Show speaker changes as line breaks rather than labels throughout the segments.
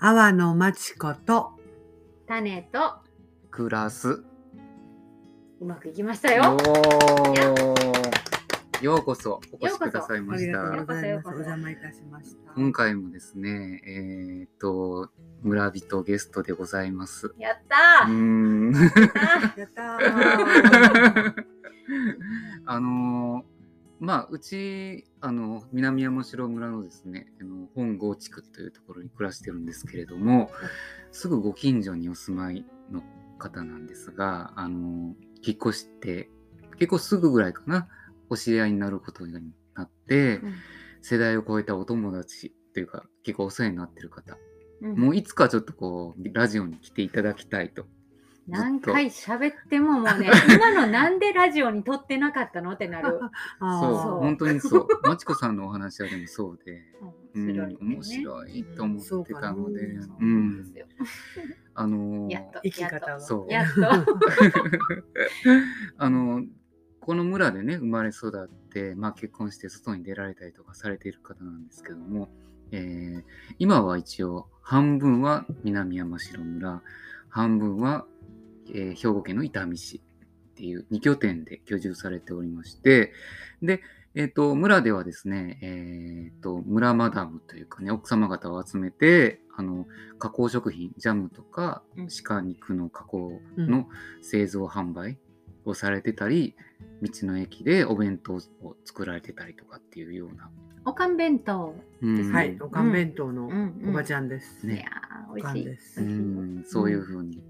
阿波の町子と
種と
クラス。
うまくいきましたよ。
ようこそお越しください
あ
ました。
お
ようこそ
邪魔いたしました。
今回もですね、えーっと、村人ゲストでございます。
やった
やったー。
あのーまあ、うち、あの、南山城村のですね、あの本郷地区というところに暮らしてるんですけれども、すぐご近所にお住まいの方なんですが、あの引っ越して、結構すぐぐらいかな、お知り合いになることになって、
うん
世代を超えたお友達というか、結構お世話になってる方、
うん
もういつかちょっとこう、ラジオに来ていただきたいと。
何回喋ってももうね、今のなんでラジオに撮ってなかったのってなる。
あ
そう、
ー
そう
本当にそう。まちこさんのお話はでもそうで、うん、
面白い、ね。
面白いと思ってたので、
うんそうか
う、
なんですよ
あの。
生き方は
そう
やっと。
あのこの村でね生まれ育って、まあ、結婚して外に出られたりとかされている方なんですけども、えー今は一応半分は南山城村半分は、えー兵庫県の伊丹市っていう2拠点で居住されておりましてで、えー、と村ではですね、えー、と村マダムというかね奥様方を集めてあの加工食品ジャムとか
うん
鹿肉の加工の製造販売をされてたり、道の駅でお弁当を作られてたりとかっていうような、
おかん弁当。
うん
はい、おかん弁当の
うんうん
おばちゃんです。
ね
いやー、
おか
美味しい。
んです
う。んそういうふうに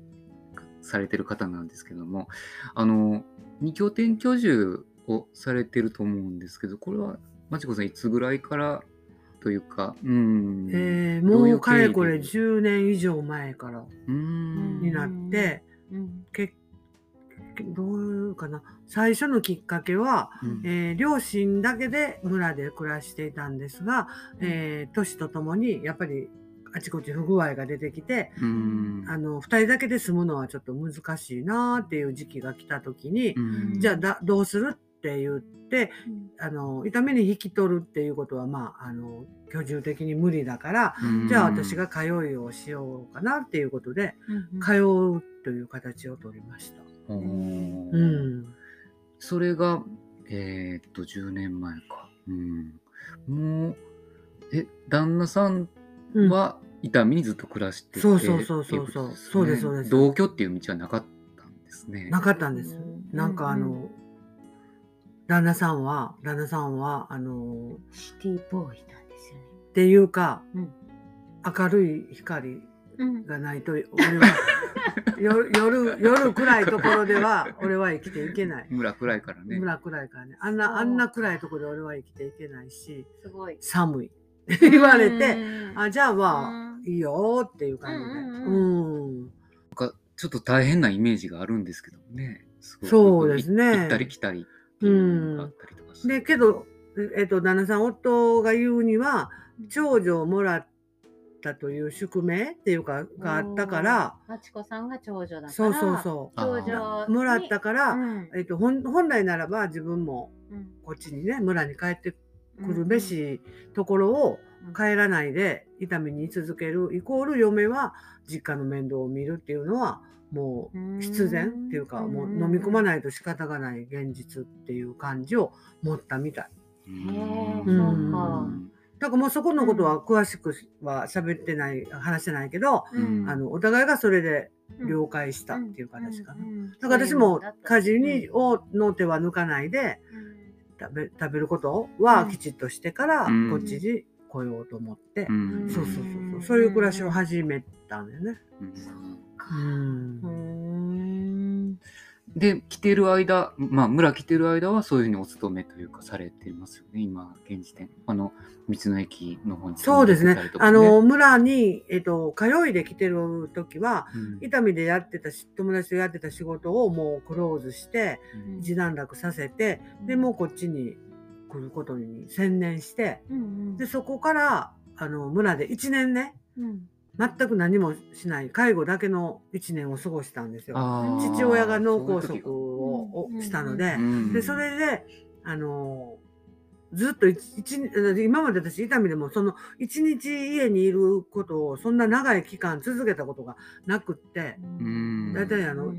されてる方なんですけどもあの二拠点居住をされてると思うんですけどこれはまちこさんいつぐらいからというかうん、
えー、もうかれこれ
経緯で
10年以上前から
うん。
になって、
うん。
けどういうかな。最初のきっかけは、
うん。
えー両親だけで村で暮らしていたんですが、えー年とともにやっぱりあちこち不具合が出てきて、
うん。
あの2人だけで住むのはちょっと難しいなっていう時期が来た時に、
うん。
じゃあだどうするって言ってあの痛みに引き取るっていうことはまああの居住的に無理だから、
うん。
じゃあ私が通いをしようかなっていうことで、
うん
通うという形を取りました。うん。
それが、えーっと、10年前か。うん。もう、え、旦那さんは伊丹にずっと暮らしてて、
そうそうそうそうそうそうですそうです
同居っていう道はなかったんですね。
なかったんです。
うん
なんかあの、
うん
旦那さんは旦那さんはあの
シティボーイなんですよね。
っていうか、
うん
明るい光
うん
がないと俺は 夜夜夜暗いところでは俺は生きていけない。
村暗いからね。
村暗いからねあんな
そう
あんな暗いところで俺は生きていけないし
すごい。
寒い 言われて、
うん。
あじゃあまあ、
うん。
いいよっていう感じで、
うん
うん
ちょっと大変なイメージがあるんですけどね。
そうですね。
行ったり来たりっていうのがあったりとかして。
でけど、えっと、旦那さん夫が言うには長女をもらったという宿命っていうかがあったから
まちこさんが長女だから。
そうそうそ
あ
長女
うもらったから、
うん。
えっと、本本来ならば自分も
うん。
こっちにね村に帰ってくるべしところを
うん。
帰らないで痛みに居続けるイコール嫁は実家の面倒を見るっていうのはもう必然っていうかもう飲み込ま
い。
ないと仕方がない現実っていう感じを持ったみたい。
うん
へー
そう
か。
だからもうそこのことは詳しくは喋ってない話してないけど、
うん。
あのお互いがそれで
うん。
了解したっていう形かな。だから私も家事
うん
にをの手は抜かないで
うん
食べ食べることはきちっとしてから
うん。
こっちに来ようと思って、
うん。
そうそうそうそう。そういう暮らしを始めたんだよね。
うん。
うん。
うん
で、来てる間、まあ、村来てる間はそういうふうにお勤めというかされてますよね、今、現時点。あの、道の駅の方に
そうですね。あの村に、えっと、通いで来てる時は
うん。
伊丹でやってたし友達とやってた仕事をもうクローズして
うん。
一段落させてでもうこっちに来ることに専念して
うん
でそこからあの村で1年ね
うん
全く何もしない介護だけの1年を過ごしたんですよ。父親が脳梗塞を
うん
したので
うん
でそれであのずっと今まで私伊丹でもその一日家にいることをそんな長い期間続けたことがなくって
うん。
大体あの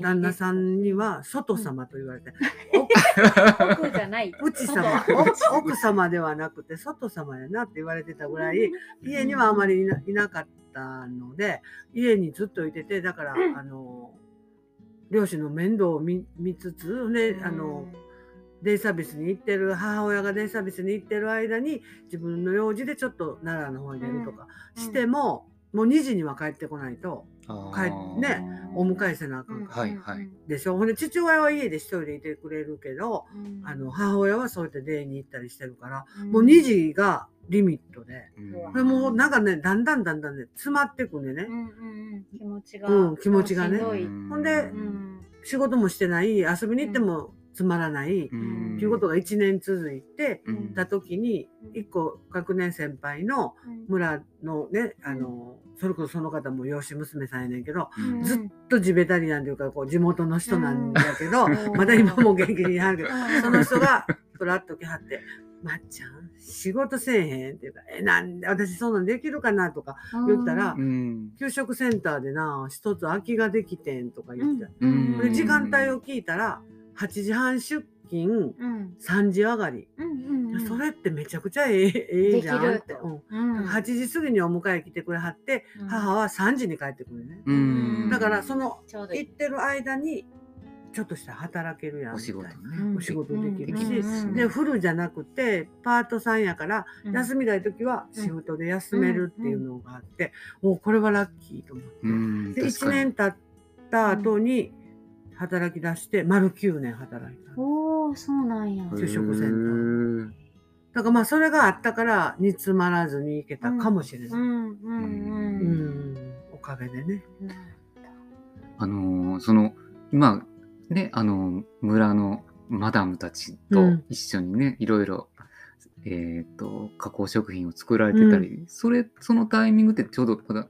旦那さんには外様と言われて、
奥じゃない。
お内様お奥様ではなくて外様やなって言われてたぐらい家にはあまりいないなかったので家にずっといててだから、
うん。
あの両親の面倒を見見つつねあの、デイサービスに行ってる母親がデイサービスに行ってる間に自分の用事でちょっと奈良の方に出るとか
うん。
しても、もう2時には帰ってこないと。帰ねお迎えせなあかんから、
はいはい。
でしょ？ほんで父親は家で一人でいてくれるけど、あの母親はそうやってデイに行ったりしてるから、もう2時がリミットで。
うん。
これもうなんかねだんだんだんだんね詰まってくんでね。
う、んうんうん。気持ちが、
うん気持ちがね。ほんで
うん。
仕事もしてない遊びに行ってもつまらない、
うん。
っていうことが1年続いて
うん。
た時に
うん。
1個学年先輩の村のねあのそれこそその方も養子娘さんやねんけど
うん。
ずっとジベタリアンというかこう地元の人なんだけど、
うん。
まだ今も元気にあるけど
うん。
その人がふらっと来はって「まっちゃん仕事せえへん」っていうか「えなんで私そんなんできるかな?」とか言ったら
うん。
給食センターでな一つ空きができてんとか言って、
うん。
で時間帯を聞いたら8時半出勤
うん。
3時上がり、
うんうんうん。
それってめちゃくちゃええええじゃんって、うん。
うん。
8時過ぎにお迎え来てくれはって、
うん。
母は3時に帰ってくるね、
うん。
だからその
ちょうどいい。
行ってる間にちょっとしたら働けるやん
お仕事ね。
うん。
お仕事できるし、
うん
でフルじゃなくてパートさんやから、
うん。
休みたい時は仕事で休めるっていうのがあって、もうこれはラッキーと思って。
うん。
で1
確かに
年経った後に働き出して丸9年働いた。
おおそうなんや。
就職センター。
ー。
だからまあそれがあったから煮詰まらずにいけたかもしれない。
うんうん
う
うん。
ん、おかげでね。
あのーその今ねあの村のマダムたちと
うん。
一緒にね、いろいろえっ、と加工食品を作られてたり、それそのタイミングってちょうどまだ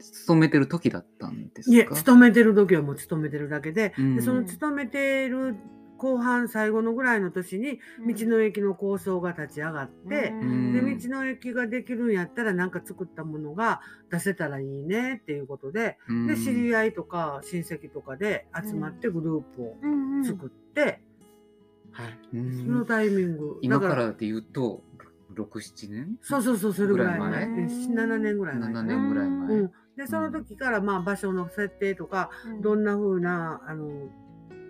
勤めてる時だったんです
いえ、
か
勤めてる時はもう勤めてるだけで、
うん。
でその勤めてる後半最後のぐらいの年に道の駅の構想が立ち上がって、
ん。
で道の駅ができるんやったら何か作ったものが出せたらいいねっていうことで、
うん。
で知り合いとか親戚とかで集まってグループを
うんうん。
作って、はい、
うん
そのタイミング
今か
だ
らで言うと67年？
そうそうそうそれぐらい前。
ぐらい
前
？7年ぐらい前
7年ぐらい前、
うん、でその時からまあ場所の設定とか
うん。
どんな風なあの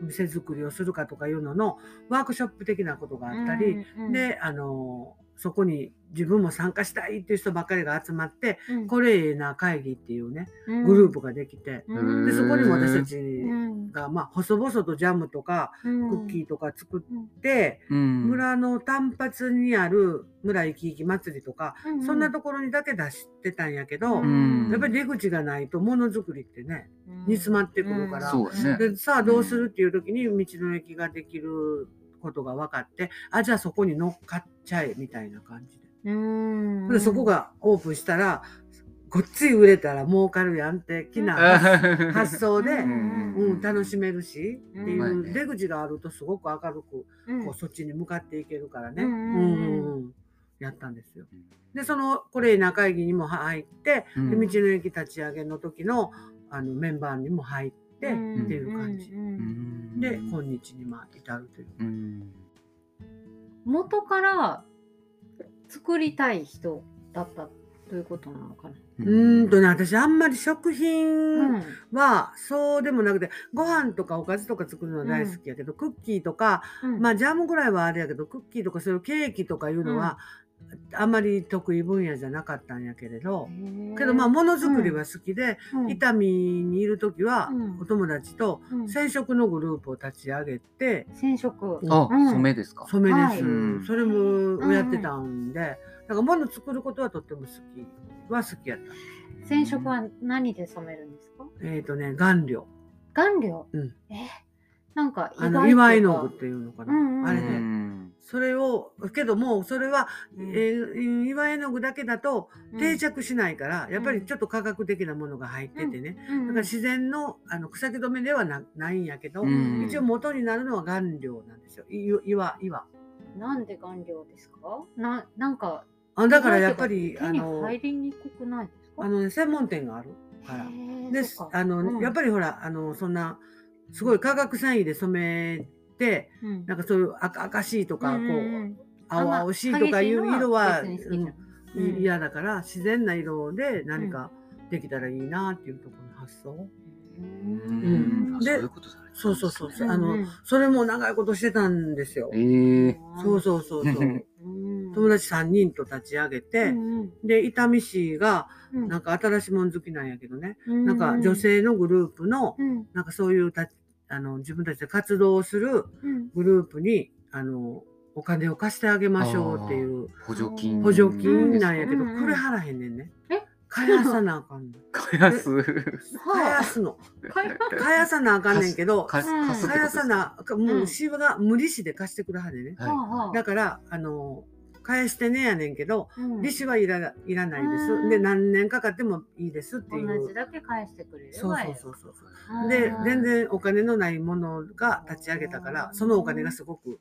店作りをするかとかいうののワークショップ的なことがあったり、であのそこに自分も参加したいっていう人ばっかりが集まって、
うん。
これええな会議っていうね
うん。
グループができて、
うん。
でそこにも私たち
うん。
が、まあ、細々とジャムとか
うん。
クッキーとか作って、
うん。
村の単発にある村いきいき祭りとか、
うん
そんなところにだけ出してたんやけど、
うん。
やっぱり出口がないとものづくりってね煮詰まってくるから、
ですね。
でさあどうするっていう時に道の駅ができることが分かってあじゃあそこに乗っかっちゃえみたいな感じで。
うん。
でそこがオープンしたらごっつい売れたら儲かるやんってきな発発想で、
うん
うん、楽しめるしってい
まあ
う
ね
出口があるとすごく明るく
うん。
こうそっちに向かっていけるからね、
う
うんやったんですよ。でそのこれな会議にも入って、
うん。
で道の駅立ち上げの時のあのメンバーにも入って、
うん。
っていう感じ、で今日にまあ至るという。
うん。
元から作りたい人だったということなのかな。
うーんとね私あんまり食品
うん。
はそうでもなくてご飯とかおかずとか作るのは大好きやけど、クッキーとかまあジャムぐらいはあれやけどクッキーとかそういうケーキとかいうのは、あんまり得意分野じゃなかったんやけれど、けどまあものづくりは好きで、伊丹にいる時は
うん。
お友達と
うん。
染色のグループを立ち上げて。
染色。
あ、
うん。
染めですか。
染めです、
はい。
それもやってたんで、だから物作ることはとっても好きは好きやった。
染色は何で染めるんですか？
えっ、とね顔料。
顔料？
うん。
えなんか
あの祝いの具っていうのかな、
うんうん。
あれで、
うん。
それをけどもそれは、
うん。
えー祝いの具だけだと定着しないから、やっぱり
うん。
ちょっと科学的なものが入っててね、
うん。
だから自然のあの草木染めではなないんやけど、
うん。
一応元になるのは顔料なんですよ。い岩岩。
なんで顔料ですか？ななんか
あだからやっぱり
手に
あの
入りにくくないですか？
あの、ね、専門店があるから。であの、
うん。
やっぱりほらあのそんなすごい化学繊維で染めて
うん。
なんかそういう赤赤しいとか、こ
う
青々しいとかいう色は嫌だから自然な色で何かできたらいいなっていうところの発想、
う
うん。
あそう
そうそうそうそう、
うん
あのそれも長いことしてたんですよ。
ええ
そうそうそうそう。
うん
友達3人と立ち上げて、
うん
で伊丹市が
うん。
なんか新しいもん好きなんやけどね、
うん
なんか女性のグループの
うん。
なんかそういうたあの自分たちで活動をする
うん。
グループにあのお金を貸してあげましょうっていう。
補助金
補助金なんやけど、
うん
これ払へんねんね。
え？
返さなあかんの。
返す。
返すの。返さなあかんねんけど、返さなあかん、も
う
うん。市が無利子で貸してくれはんねんね。だから、あの、返してねやねんけど、
うん。
利子はいらいらないで
う
す。
ん。
で、何年かかってもいいですっていう。
同じだけ返してくれれ
そうそうそうそう。
うん。
で、全然お金のないものが立ち上げたから、そのお金がすごく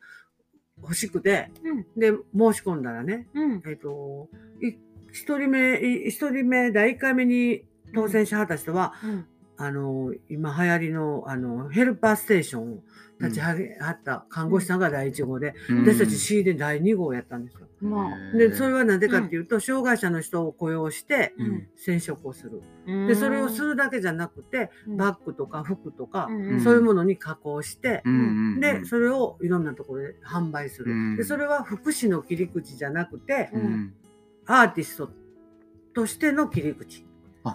欲しくて、
うん。
で、申し込んだらね、
うん。
えっ、と、い一人目、い一人目、第一回目に当選しはった人は、
うん。
あの、今流行りの、あの、ヘルパーステーションを立ち上げはった看護師さんが第一号で、
うん。
私たち C で第二号やったんですよ。
まあ。
で、それはなぜかっていうと、障害者の人を雇用して、
うん。
染色をする。
うん。
で、それをするだけじゃなくて、
うん。
バッグとか服とか、
うん
そういうものに加工して、
うんうん。
で、それをいろんなところで販売する。
うん。
で、それは福祉の切り口じゃなくて、
うん。
アーティストとしての切り口。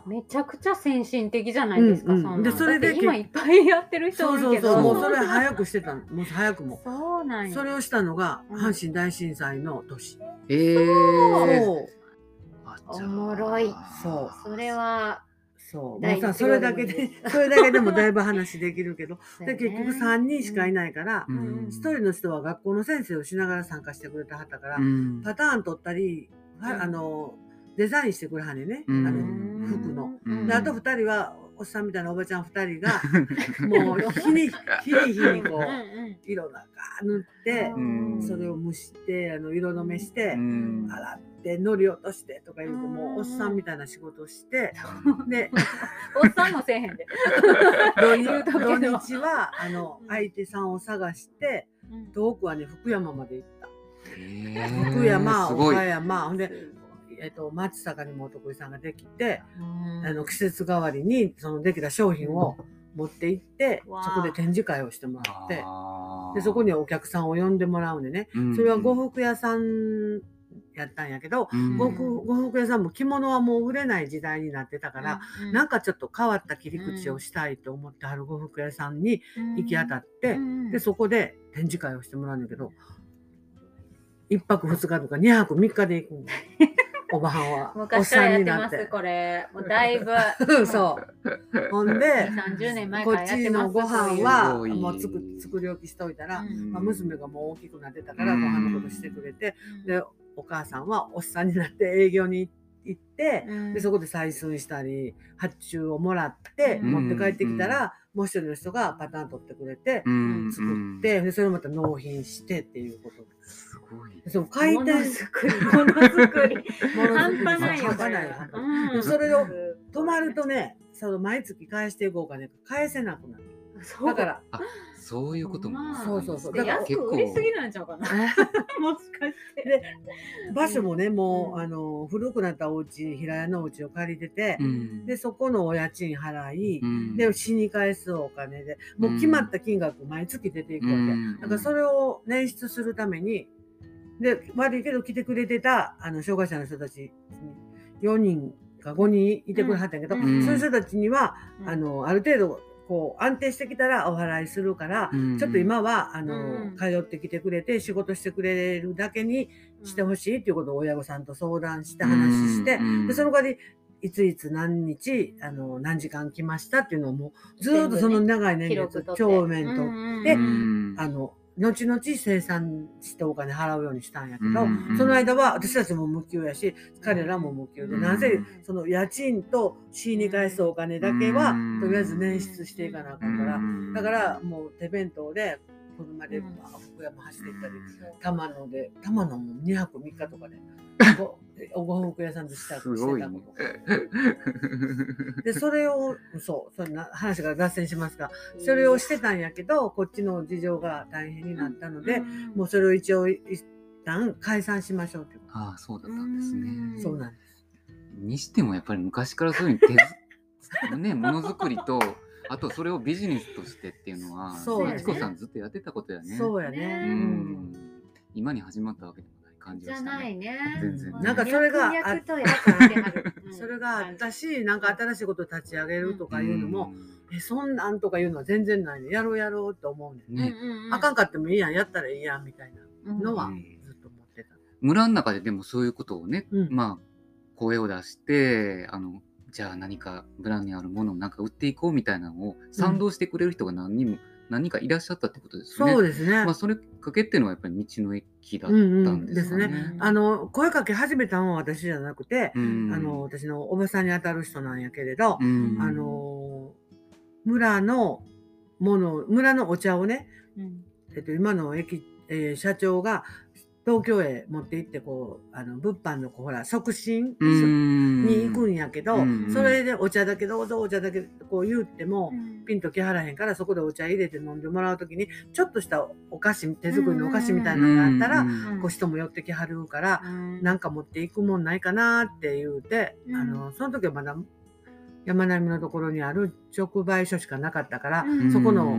めちゃくちゃ先進的じゃないですか、
うんうん
そ
でそれで
今いっぱいやってる人
そう
おるけど。
そうそう、もうそれ早くしてたの。もう早くも。
そうなんや。
それをしたのが
うん。
阪神大震災の年。
ええ
そう。
あ
おもろい。
そう。
それは
そう。もうさ、それだけで、それだけでもだいぶ話できるけど、で、結局3人しかい
い
ないから
う、ん。
うん
1人の人は学校の先生をしながら参加してくれてはったから
う、ん。
パターン取ったり、は
うん。
あの、デザインしてくれはんねんね。あ
うん。
の、服の。
うん。
で、あと2人は、おっさんみたいなおばちゃん2人が、もう日に、日に日にこ
う
色なんか塗って
う、ん。
それを蒸して、あの、色止めして
う、ん。
洗って、のり落としてとか言うもうおっさんみたいな仕事をして、で、
おっさんもせえへんで。
土日は、あの、相手さんを探して、
うん。
遠くはね、福山まで行った。
えー。
福山、岡山、ほんで、えっと、松坂にもお得意さんができて、
うん。
あの、季節代わりに、そのできた商品を持って行って、そこで展示会をしてもらって、で、そこにお客さんを呼んでもらうんでね、
うん。
それは呉服屋さんやったんやけど、
うん。
呉服屋さんも着物はもう売れない時代になってたから、
うん
なんかちょっと変わった切り口をしたいと思ってはる呉服屋さんに行き当たって、
うん。
で、そこで展示会をしてもらうんだけど、1泊2日とか2泊3日で行くの。おばはんは。
昔からやってますこれ。もう だいぶ。
う。そう。ほんで、
30年前
こっちのご飯
す
はもう作作り置きしといたら、
うん。
まあ、娘がもう大きくなってたから
うん。
ご飯のことしてくれて、
うん。
でお母さんはおっさんになって営業に行って、
うん。
でそこで採寸したり発注をもらって
うん。
持って帰ってきたら、もう一人の人がパターン取ってくれて、
うん。
作って、でそれをまた納品してっていうこと
すごい
でその回転
づくりものづくり。半端ないよ
半端ないそれを止まるとねその毎月返していこうかね返せなくなる。
そう。
だから
あそういうことも
まあ
そうそうそう。
で
だから
安く売りすぎなんちゃうかな。もしかして。
で場所もねもう、
うん。
あの古くなったお家平屋のお家を借りてて、
うん。
でそこのお家賃払い、
うん。
で死に返すお金でもう決まった金額毎月出ていくわけ、
うん。
だからそれを捻出するためにで悪いけど来てくれてたあの障害者の人たち4人か5人いてくれはったんやけど、
うん。
そういう人たちには、
うん。
あのある程度こう安定してきたらお払いするから、
うん
ちょっと今はあの、
うん
通ってきてくれて仕事してくれるだけにしてほしいっていうことを親御さんと相談して話して、
うん。
でその代わりいついつ何日あの何時間来ましたっていうのをもうずーっとその長い年
記
月帳面と、で
うん。
あの後々生産してお金払うようにしたんやけど、
うん
その間は私たちも無給やし彼らも無給で、
うん。
なぜその家賃と C に返すお金だけは、
うん。
とりあえず捻出していかなあかんから、
うん。
だからもう手弁当で車で、福山走って行ったり、
うん。
玉野で玉野も2泊3日とかでごおご 服屋さんとした。
すごい
てたことでそれをそうそんな話が脱線しますがそれをしてたんやけどこっちの事情が大変になったので、もうそれを一応一旦解散しましょうってこと。
ああそうだったんですね。
うん。
そうなんです。
にしてもやっぱり昔からそういう手ず ねものづくりとあとそれをビジネスとしてっていうのは
そう
やね。
さんずっとやってたことやね。
そうやね。
ね
う
うん。
ん今に始まったわけで感じ
じゃ
がしたね。
ないね。
全然。
なんかそれがあ
脈々とやっぱりあるうん。
それがあったしなんか新しいこと立ち上げるとかいうのも、
う
えそんなんとかいうのは全然ないね。やろうやろうって思うね。ん
んね、
うんうんうん
あかんかってもいいやん。やったらいいやんみたいな
うん
のは
うん。
ずっと思ってた。
村の中ででもそういうことをね、
うん。
まあ声を出してあのじゃあ何か村にあるものをなんか売っていこうみたいなのを賛同してくれる人が何人も、何人かいらっしゃったってことですよね。
そうですね。
まあそれかけっていうのはやっぱり道の駅だった
うんうんん
ですかね。
ですあの声かけ始めたのは私じゃなくて、
うん
あの私のおばさんに当たる人なんやけれど、
うん
あの村のもの村のお茶をね、
うん
えっと、今の駅、えー社長が東京へ持って行ってこうあの物販のこうほら促進
うん。
に行くんやけど、
うん。
それでお茶だけどうぞお茶だけこう言っても、
うん。
ピンと来はらへんからそこでお茶入れて飲んでもらう時にちょっとしたお菓子手作りのお菓子みたいなのがあったら、
うん。
こう人も寄ってきはるから、
うん。
なんか持っていくもんないかなって言うて、
うん。
あのその時はまだ山並みのところにある直売所しかなかったから、
うん。
そこの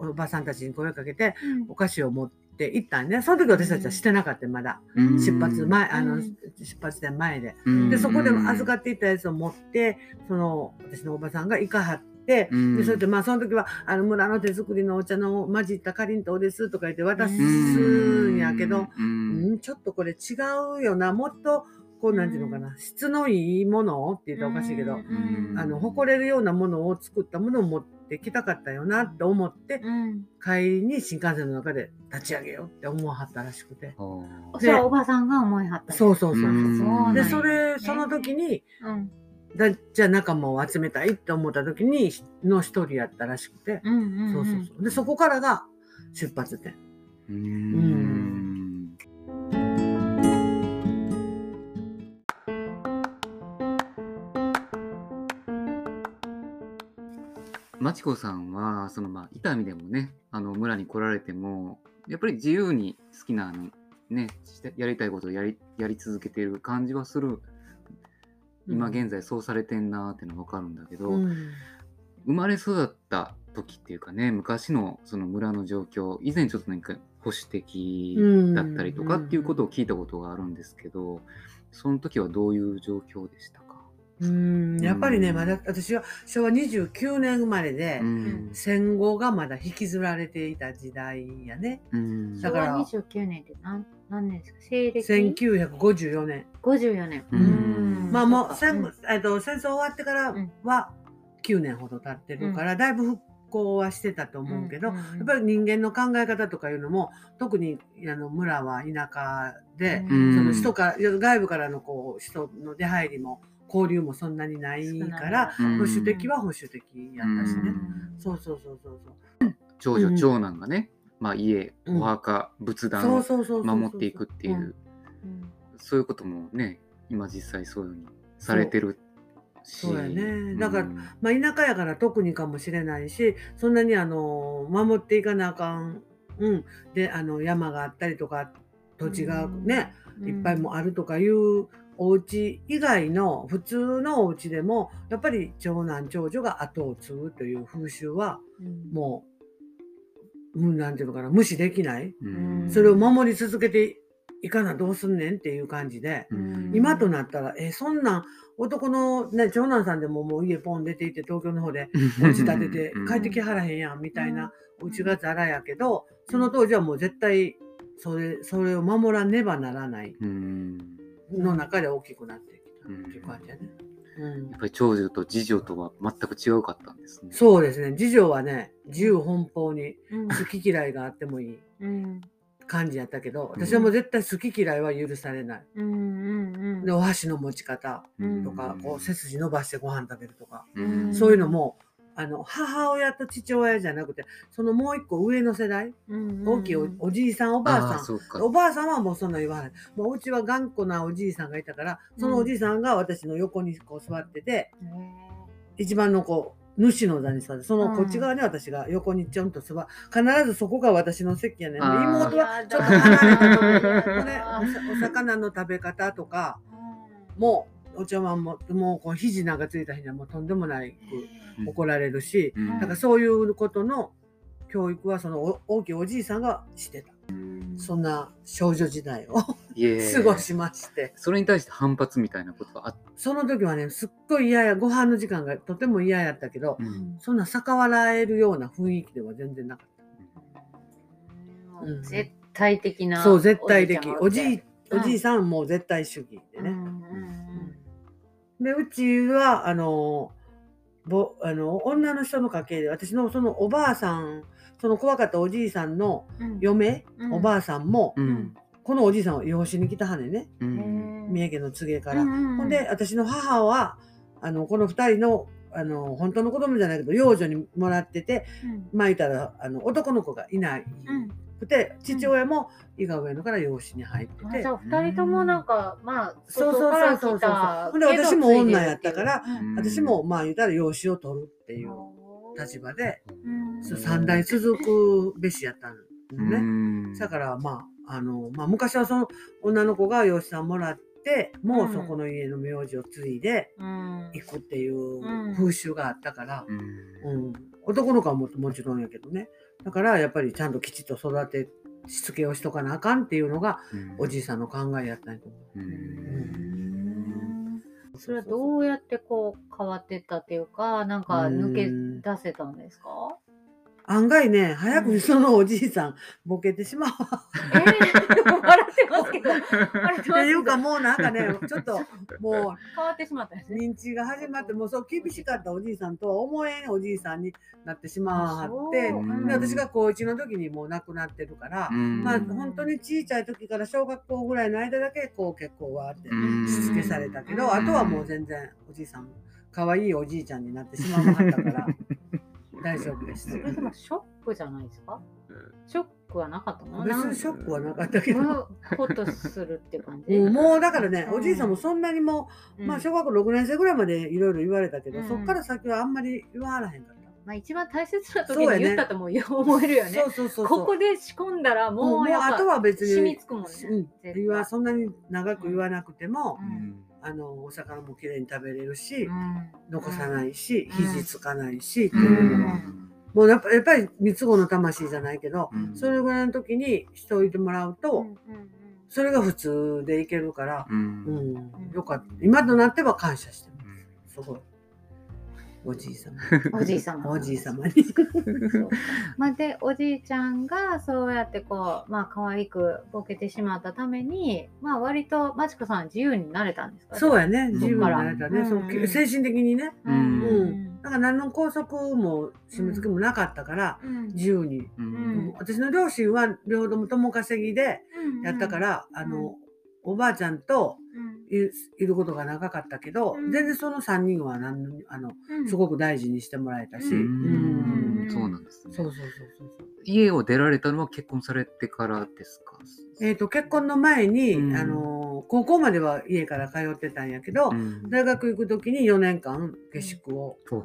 おおばさんたちに声かけて
うん。
お菓子を持って行ったんねその時私たちはしてなかったまだ、
うん。
出発前あの、
うん
出発点前で。
うん。
でそこで預かっていったやつを持ってその私のおばさんが行かはって、
うん。
でそれでまあその時はあの村の手作りのお茶の混じったかりんとうですとか言って渡すんやけど、
うん。
うん、ちょっとこれ違うよな。もっとこうなんていうのかな、質のいいものって言ったらおかしいけど、
うん。
あの誇れるようなものを作ったものを持ってきたかったよなって思って、
うん。
帰りに新幹線の中で立ち上げようって思わはったらしくて。
それはおばさんが思いはった。
そうそうそうそう。でそれその時に
うん。
だじゃあ仲間を集めたいって思った時にの一人やったらしくて、そうそうそう。でそこからが出発点。
うーんまちこさんはそのまあ伊丹でもねあの村に来られてもやっぱり自由に好きなあのねしてやりたいことをやりやり続けてる感じはする。今現在そうされてんなーってのは分かるんだけど、
うん。
生まれ育った時っていうかね昔のその村の状況以前ちょっと何か保守的だったりとかっていうことを聞いたことがあるんですけど、その時はどういう状況でしたか、
うん。やっぱりね
うん。
まだ私は昭和29年生まれで、
うん。
戦後がまだ引きずられていた時代やね。
うん。
だから
昭和29年って何何年ですか西暦
？1954年。
54年。
うん。
まあもう戦,、えっと戦争終わってからは9年ほど経ってるから、だいぶ復興はしてたと思うけど、
んんん。
やっぱり人間の考え方とかいうのも特にあの村は田舎で、
うん。
その人から外部からのこう人の出入りも交流もそんなにないから、
うん。
保守的は保守的やったしね、
うん。
そうそうそうそうそう。
長女、
うん。
長男がね、まあ、家
うん。
お墓仏壇
そう
を
そうそうそう。
守っていくっていう、
うん。
そういうこともね今実際そういうふうにされてるし。
そう。やね。だから
うん
まあ、田舎やから特にかもしれないしそんなにあの守っていかなあかん、うん、であの山があったりとか土地がね、
うん。
いっぱいもあるとかいうお家以外の普通のお家でもやっぱり長男長女が後を継ぐという風習は
うん。
もう、うん、なんていうのかな無視できない。
うん。
それを守り続けていかなどうすんねんっていう感じで。
うん。
今となったら、え、そんなん、男のね、長男さんでももう家ポン出ていって、東京の方でお家建てて帰ってきはらへんやん、みたいな、お家がざらやけど、その当時はもう絶対、それ、それを守らねばならない。
うん
の中で大きくなってきた。っていう感じやね。うん。
やっぱり長女と次女とは全く違うかったんですね。
そうですね。次女はね、自由奔放に
うん。
好き嫌いがあってもいい
うん。
感じやったけど、私はもう絶対好き嫌いは許されない。
うんうんうん
で、お箸の持ち方
うん。
とか、こう背筋伸ばしてご飯食べるとか、
うん。
そういうのも、ああの母親と父親じゃなくてそのもう一個上の世代大きいおおじいさんおばあさん。おばあさんはもうそんな言わない。もううちは頑固なおじいさんがいたから、そのおじいさんが私の横にこう座ってて、一番のこう、主の座に座って、そのこっち側に私が横にちょんと座必ずそこが私の席やねん。妹はちょっと離れたと お魚の食べ方とか、もう、お茶碗も、もうこう肘なんかついた日にはもうとんでもないく怒られるし、
うん
だからそういうことの教育はそのお大きいおじいさんがしてた。そんな少女時代を過ごしまして。
それに対して反発みたいなことはあっ
その時はね、すっごい嫌や、ご飯の時間がとても嫌やったけど、
うん
そんな逆笑えるような雰囲気では全然なかっうん
絶対的な
た。そう、絶対的。おじい、
うん
おじいさんも絶対主義でね。
うんうん
で、うちは、あの、ぼあの女の人の家系で、私のそのおばあさん、その怖かったおじいさんの
うん。
嫁、
うん。
おばあさんも、
うん。
このおじいさんは養子に来たはねね、
う
へ
ん。
ー
三重県の柘植から。ほんで、私の母は、あの、この二人の、あの、本当の子供じゃないけど、養女にもらってて、
うん。
まあいたら、あの、男の子がいない
うん。
くて、父親も伊賀上野から養子に入ってて。
あじゃ、あ二人ともなんかまあ
そうそうそうそう
来た
ほんで私も女やったから私も、まあ言ったら養子を取るっていう
うん。
立場で、
うん。
そう三代続くべしやったの
う
ね。
ん。
だから、まあ、あの、まあ昔はその女の子が養子さんもらって、もうそこの家の名字を継いで
うん。
行くっていう
うん
風習があったから、
うん。
うん、男の子はももちろんやけどね。だからやっぱりちゃんときちっと育て、しつけをしとかなあかんっていうのがおじいさんの考えやったんやと思う。
うん。
それはどうやってこう変わってったっていうかなんか抜け出せたんですか？
案外ね、早くにそのおじいさん、ボケてしまうわ。
えー、笑ってますけど。笑って
いうかもうなんかね、ちょっと も
変わってしまったんです
う
ね。
認知が始まって、もうそう厳しかったおじいさんとは思えんおじいさんになってしまって、で私が高1の時にもう亡くなってるから、
うん。
まあ本当に小さい時から小学校ぐらいの間だけこう結構はあって
うん。
しつけされたけど、
うん。
あとはもう全然おじいさん可愛いおじいちゃんになってしまわはったから大丈夫です。
そ。れでもショックじゃないですか？ショックはなかったの？
別にショックはなかったけど。
うんほっとするって感じ、
うんもうだからね、
うん。
おじいさんもそんなにもう、
うん。
まあ小学校6年生ぐらいまでいろいろ言われたけど、
うん。
そっから先はあんまり言わへんかった。
まあ、一番大切な時に言ったとも思えるよね。
そうそうそう。
ここで仕込んだら
もう
やっぱ
あとは別に
染みつくもんね。
うん。
絶対。
言わそんなに長く言わなくても、
うん
あのお魚もきれいに食べれるし、
うん。
残さないし、
うん。
肘つかないし、って
う
いうのは、
ん。
もうやっぱやっぱり三つ子の魂じゃないけど、
うん。
それぐらいの時にしておいてもらうと、それが普通でいけるから、
う
うん。ん、よかった。今となっては感謝してます。すごい。おじい様。
う んおじい様
おじい様に。
そうまあ、でおじいちゃんがそうやってこうまあ可愛くボケてしまったためにまあ割とまちこさん自由になれたんですか？
そうやね。自由になれたね。
うん
そう精神的にね。
う
うん
ん
だから何の拘束も締め付けもなかったから、
うん
自由に。
うん
私の両親は両方とも共稼ぎでやったから、あの、おばあちゃんといいることが長かったけど、
うん。
全然その3人は何のあの
うん。
すごく大事にしてもらえたし、
そうなんですね。
そうそうそうそうそう。
家を出られたのは結婚されてからですか？
えー、と結婚の前に、
うん。
あの高校までは家から通ってたんやけど、
うん。
大学行く時に4年間下宿を。
そう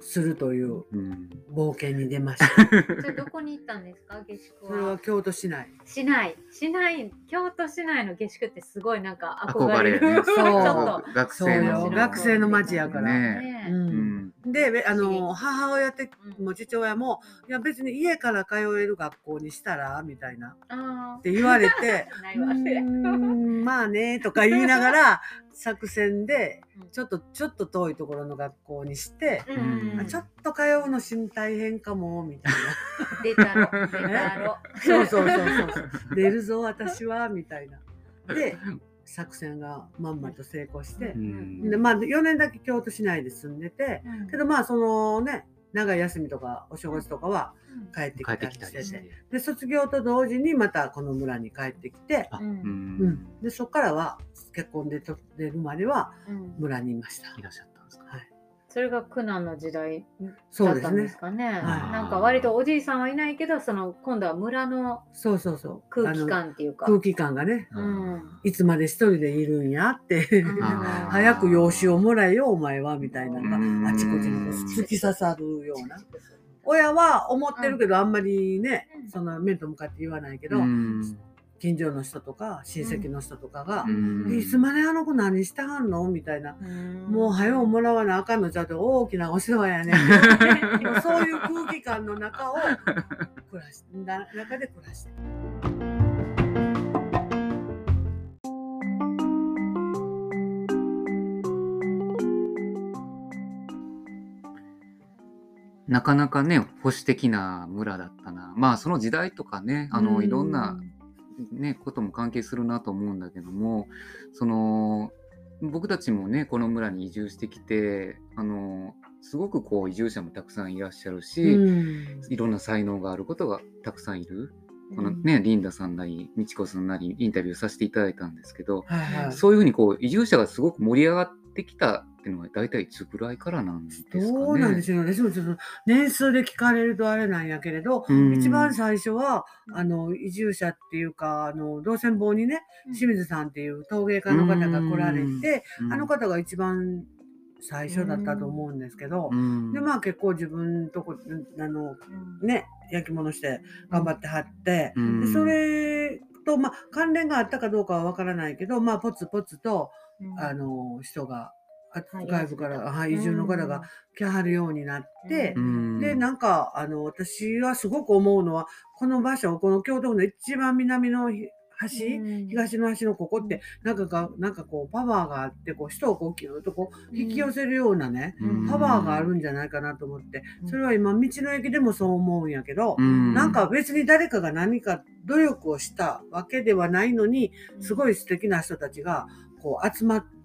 するという
うん。
冒険に出ました。
じゃあどこに行ったんですか下宿
それは
は
京都市内。
市内。市内京都市内の下宿ってすごいなんか
憧
憧れる。
れるね。
そう。
学生の
学生の街やから。
ね。
う
うんん
であの母親って
うん。
も父親も「いや別に家から通える学校にしたら?」みたいな。
あ
って言われて
あ な「
う
いわけ
ーんまあね」とか言いながら作戦でちょっとちょっと遠いところの学校にして、
うん。
あちょっと通うのしん大変かもみたいな。
出たろ出たろ。
そう そうそうそうそう。出るぞ私はみたいな。で作戦がまんまと成功して
う、ん。
でまあ4年だけ京都市内で住んでて、けどまあそのね長い休みとかお正月とかは帰ってきた
帰ってきた
りして。て
りして
で卒業と同時にまたこの村に帰ってきて、
あ
うん。
うん、でそこからは結婚でと出るまでは
うん。
村にいました。
いらっしゃった
それが苦難の時代
そうですね
だったんです。かね。
はい
なんか割とおじいさんはいないけど、その今度は村の
そうそうそう。
空気感っていうか。
空気感がね、
うん。
いつまで一人でいるんやって、早く養子をもらえよ、お前は、みたいなの
うん
が、あちこちに突き刺さるような。親は思ってるけど、あんまりね
う、ん
その面と向かって言わないけど、
うん
近所の人とか親戚の人とかが
う、ん
いつまであの子何してはんの？みたいな。
うん
もう早うもらわなあかんのちゃうと大きなお世話やねん。そういう空気感の中を暮らしな中で暮らしてる。
なかなかね、保守的な村だったな。まあ、その時代とかね、あの、
うん
いろんな、ね、ことも関係するなと思うんだけども、その、僕たちもね、この村に移住してきて、あの、すごくこう、移住者もたくさんいらっしゃるし、
うん
いろんな才能があることがたくさんいる。このね、リンダさんなり、みちこさんなり、インタビューさせていただいたんですけど、
はいはい。
そういうふうにこう、移住者がすごく盛り上がってきたっていうのは、大体いつぐらいからなんですかね。
そうなんですよ。私もちょっと年数で聞かれるとあれなんやけれど、
うん。
一番最初は、あの、移住者っていうか、あの、道船坊にね、清水さんっていう陶芸家の方が来られて、
うん。
あの方が一番最初だったと思うんですけど、
うん。
で、まあ結構自分とこ、あの、ね、焼き物して頑張ってはって、
うん。
でそれと、まあ関連があったかどうかはわからないけど、まあポツポツと、あの、人が、外部から、はい、移住の方が来はるようになって、
うん。
で、なんか、あの、私はすごく思うのは、この場所、この京都府の一番南のひ端、東の端のここって、なんかが、なんかこう、パワーがあって、こう、人をこう、ぎゅーっとこう、引き寄せるようなね、
うん。
パワーがあるんじゃないかなと思って、それは今、道の駅でもそう思うんやけど、
うん。
なんか別に誰かが何か努力をしたわけではないのに、すごい素敵な人たちが、こう、集まって、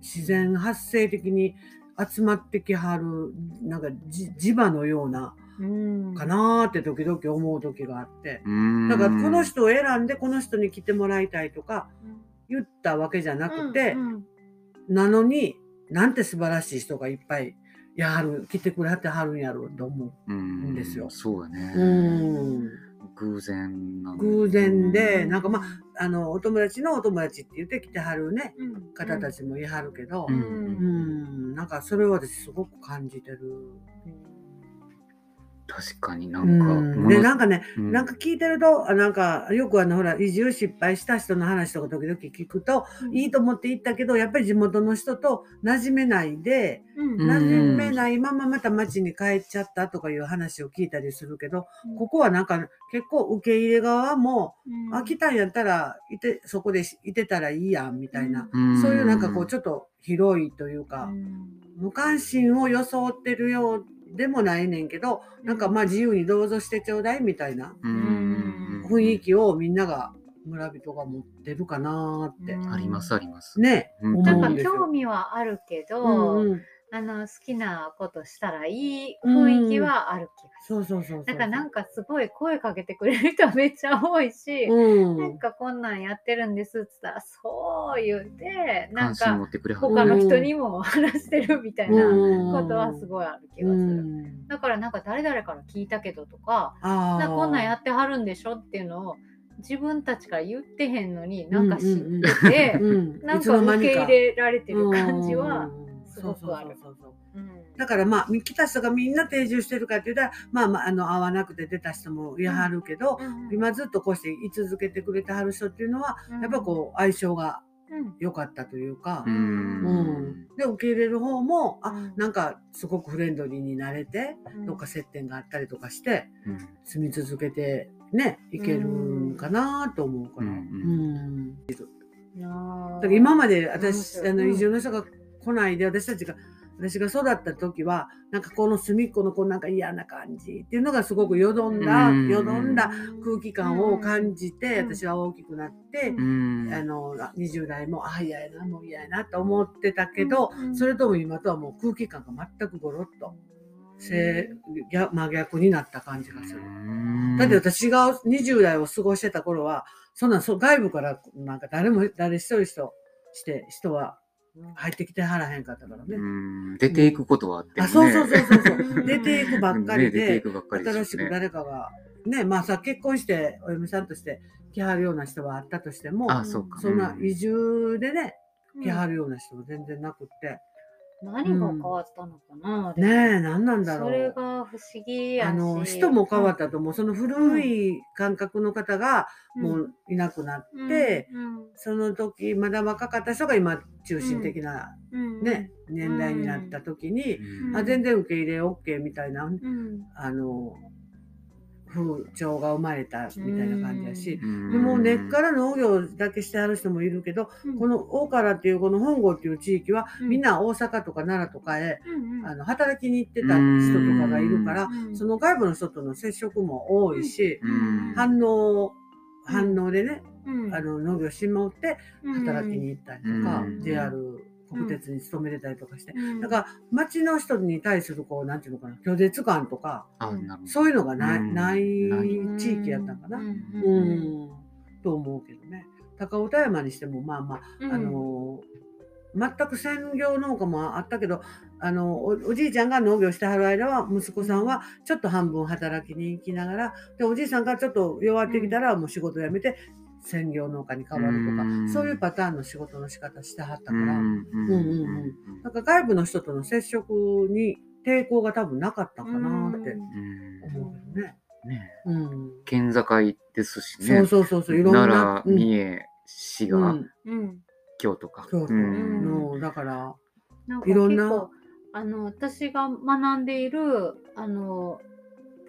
自然発生的に集まってきはる、なんかじ磁場のような、
うん。
かなーって時々思う時があって。
うん。
だからこの人を選んでこの人に来てもらいたいとか言ったわけじゃなくて、
うん
なのになんて素晴らしい人がいっぱいやはる来てくれてはるんやろうと思
うん
ですよ。
そうだね。
う。うん。
偶然
偶然でなんかまああのお友達のお友達って言って来てはるね
うん。
方たちもいはるけど、
う
うん。
ん
なんかそれは私すごく感じてる。
確かにな
うん。
か、
ん、でなんかね
うん。
なんか聞いてると、あなんか、よくあの、ほら、移住失敗した人の話とか時々聞くと、いいと思って行ったけど、やっぱり地元の人と馴染めないで、
うん。
うん。
馴染めないまままた町に帰っちゃったとかいう話を聞いたりするけど、ここはなんか結構受け入れ側も、あ、来たんやったら、いて、そこでしいてたらいいやん、みたいな、
うん。
そういうなんかこう、ちょっと広いというか、無関心を装ってるようでもないねんけど、なんかまあ自由にどうぞしてちょうだいみたいな。
うん。
雰囲気をみんなが村人が持ってるかなーって、
うん。
ありますあります。
ね
うん。
なんか
思うんですよ。
興味はあるけ
う
ど、
んうん、
あの好きなことしたらいい雰囲気はある気がする。
そうそうそうそう
なんかなんかすごい声かけてくれる人めっちゃ多いし、
うん
なんかこんなんやってるんですっつったらそう言うてなん
関心持
か
ってくれは
他
る。
の人にも話してるみたいなことはす
い
ごいある気
う
がする。
ん
だからなんか誰々から聞いたけどとか、
あ
なこんなんや
っ
ってはるんでしょっていうのを自分たちから言ってへんのになんか知ってて、
うん、
なんか受け入れられてる感じは、
うん
すごくある
そうそう。そうそう
うん。
だからまあ来た人がみんな定住してるかって言ったらまあまああの会わなくて出た人もいはるけど、
うん
今ずっとこうして居続けてくれてはる人っていうのは、
うん。
やっぱこう相性が
うん。
良かったというか、
う
うん。
ん。
で受け入れる方もあ
うん。
なんかすごくフレンドリーになれて、どっか接点があったりとかして
うん。
住み続けてねいけるんかなと思うから、
う
うんだから今まで
面
私あの移住の人が来ないで私たちが私が育った時はなんかこの隅っこのこうなんか嫌な感じっていうのがすごくよどんだ、
うん。
よどんだ空気感を感じて、
うん。
私は大きくなって、
うん。
あの20代もあ嫌やなもう嫌やなと思ってたけど、
うん
それとも今とはもう空気感が全くゴロッと真逆になった感じがする。だって私が20代を過ごしてた頃はそんな外部からなんか誰も誰一人人して人は入ってきてはらへんかったからね。
うん出ていくことはあっても
あ、
ね。
そうそうそうそうそう
う。ん
出ていくばっかり
ね出てい
で、
くばっかりでね
新しく誰かが、ね、まあさ、結婚してお嫁さんとして来はるような人はあったとしても、
あ、そうか。
そんな
うん
移住でね、
うん
来はるような人も全然なくって、
何が変わったのかな、
ねえ、何なんだろ
それ
う。
が不思議
あの、人も変わったと思う。その古い感覚の方がもういなくなって、その時、まだ若かった人が今中心的な
うん。
ね、年代になった時に、
うん。
あ全然受け入れ OK みたいな、
うん。
あの、風潮が生まれたみたいな感じやし、
うん。
でも根っから農業だけしてある人もいるけど、この大原っていうこの本郷っていう地域は、
うん。
みんな大阪とか奈良とかへ、あの働きに行ってた人とかがいるから、
うん。
その外部の人との接触も多いし、
うん。
反応、反応でね、
うん。
あの農業しまって働きに行ったりとか、
うん。
JR 国鉄に勤めれたりとかして、
うん。
だから町の人に対するこうなんていうのかな拒絶感とか。そういうのがない,、
うん。
ない
うん
地域やったんかな、
う
うん。
ん。
と思うけどね。高尾田山にしてもまあまあ、
うん。
あの全く専業農家もあったけどあのおおじいちゃんが農業してはる間は息子さんはちょっと半分働きに行きながらでおじいさんがちょっと弱ってきたらもう仕事辞めて専業農家に変わるとか、
うん。
そういうパターンの仕事の仕方してはったから、
うん。うん
うんうん。なんか外部の人との接触に抵抗が多分なかったんかなって
うん。
思うけどね。
ね。
うん、
県境ですしね。
そうそうそうそう。いろんな
奈良、
うん。
三重、滋賀、
うん、
うん
京都か。
そうそう、
ん。
のだから
なんか
いろんな
結構あの私が学んでいるあの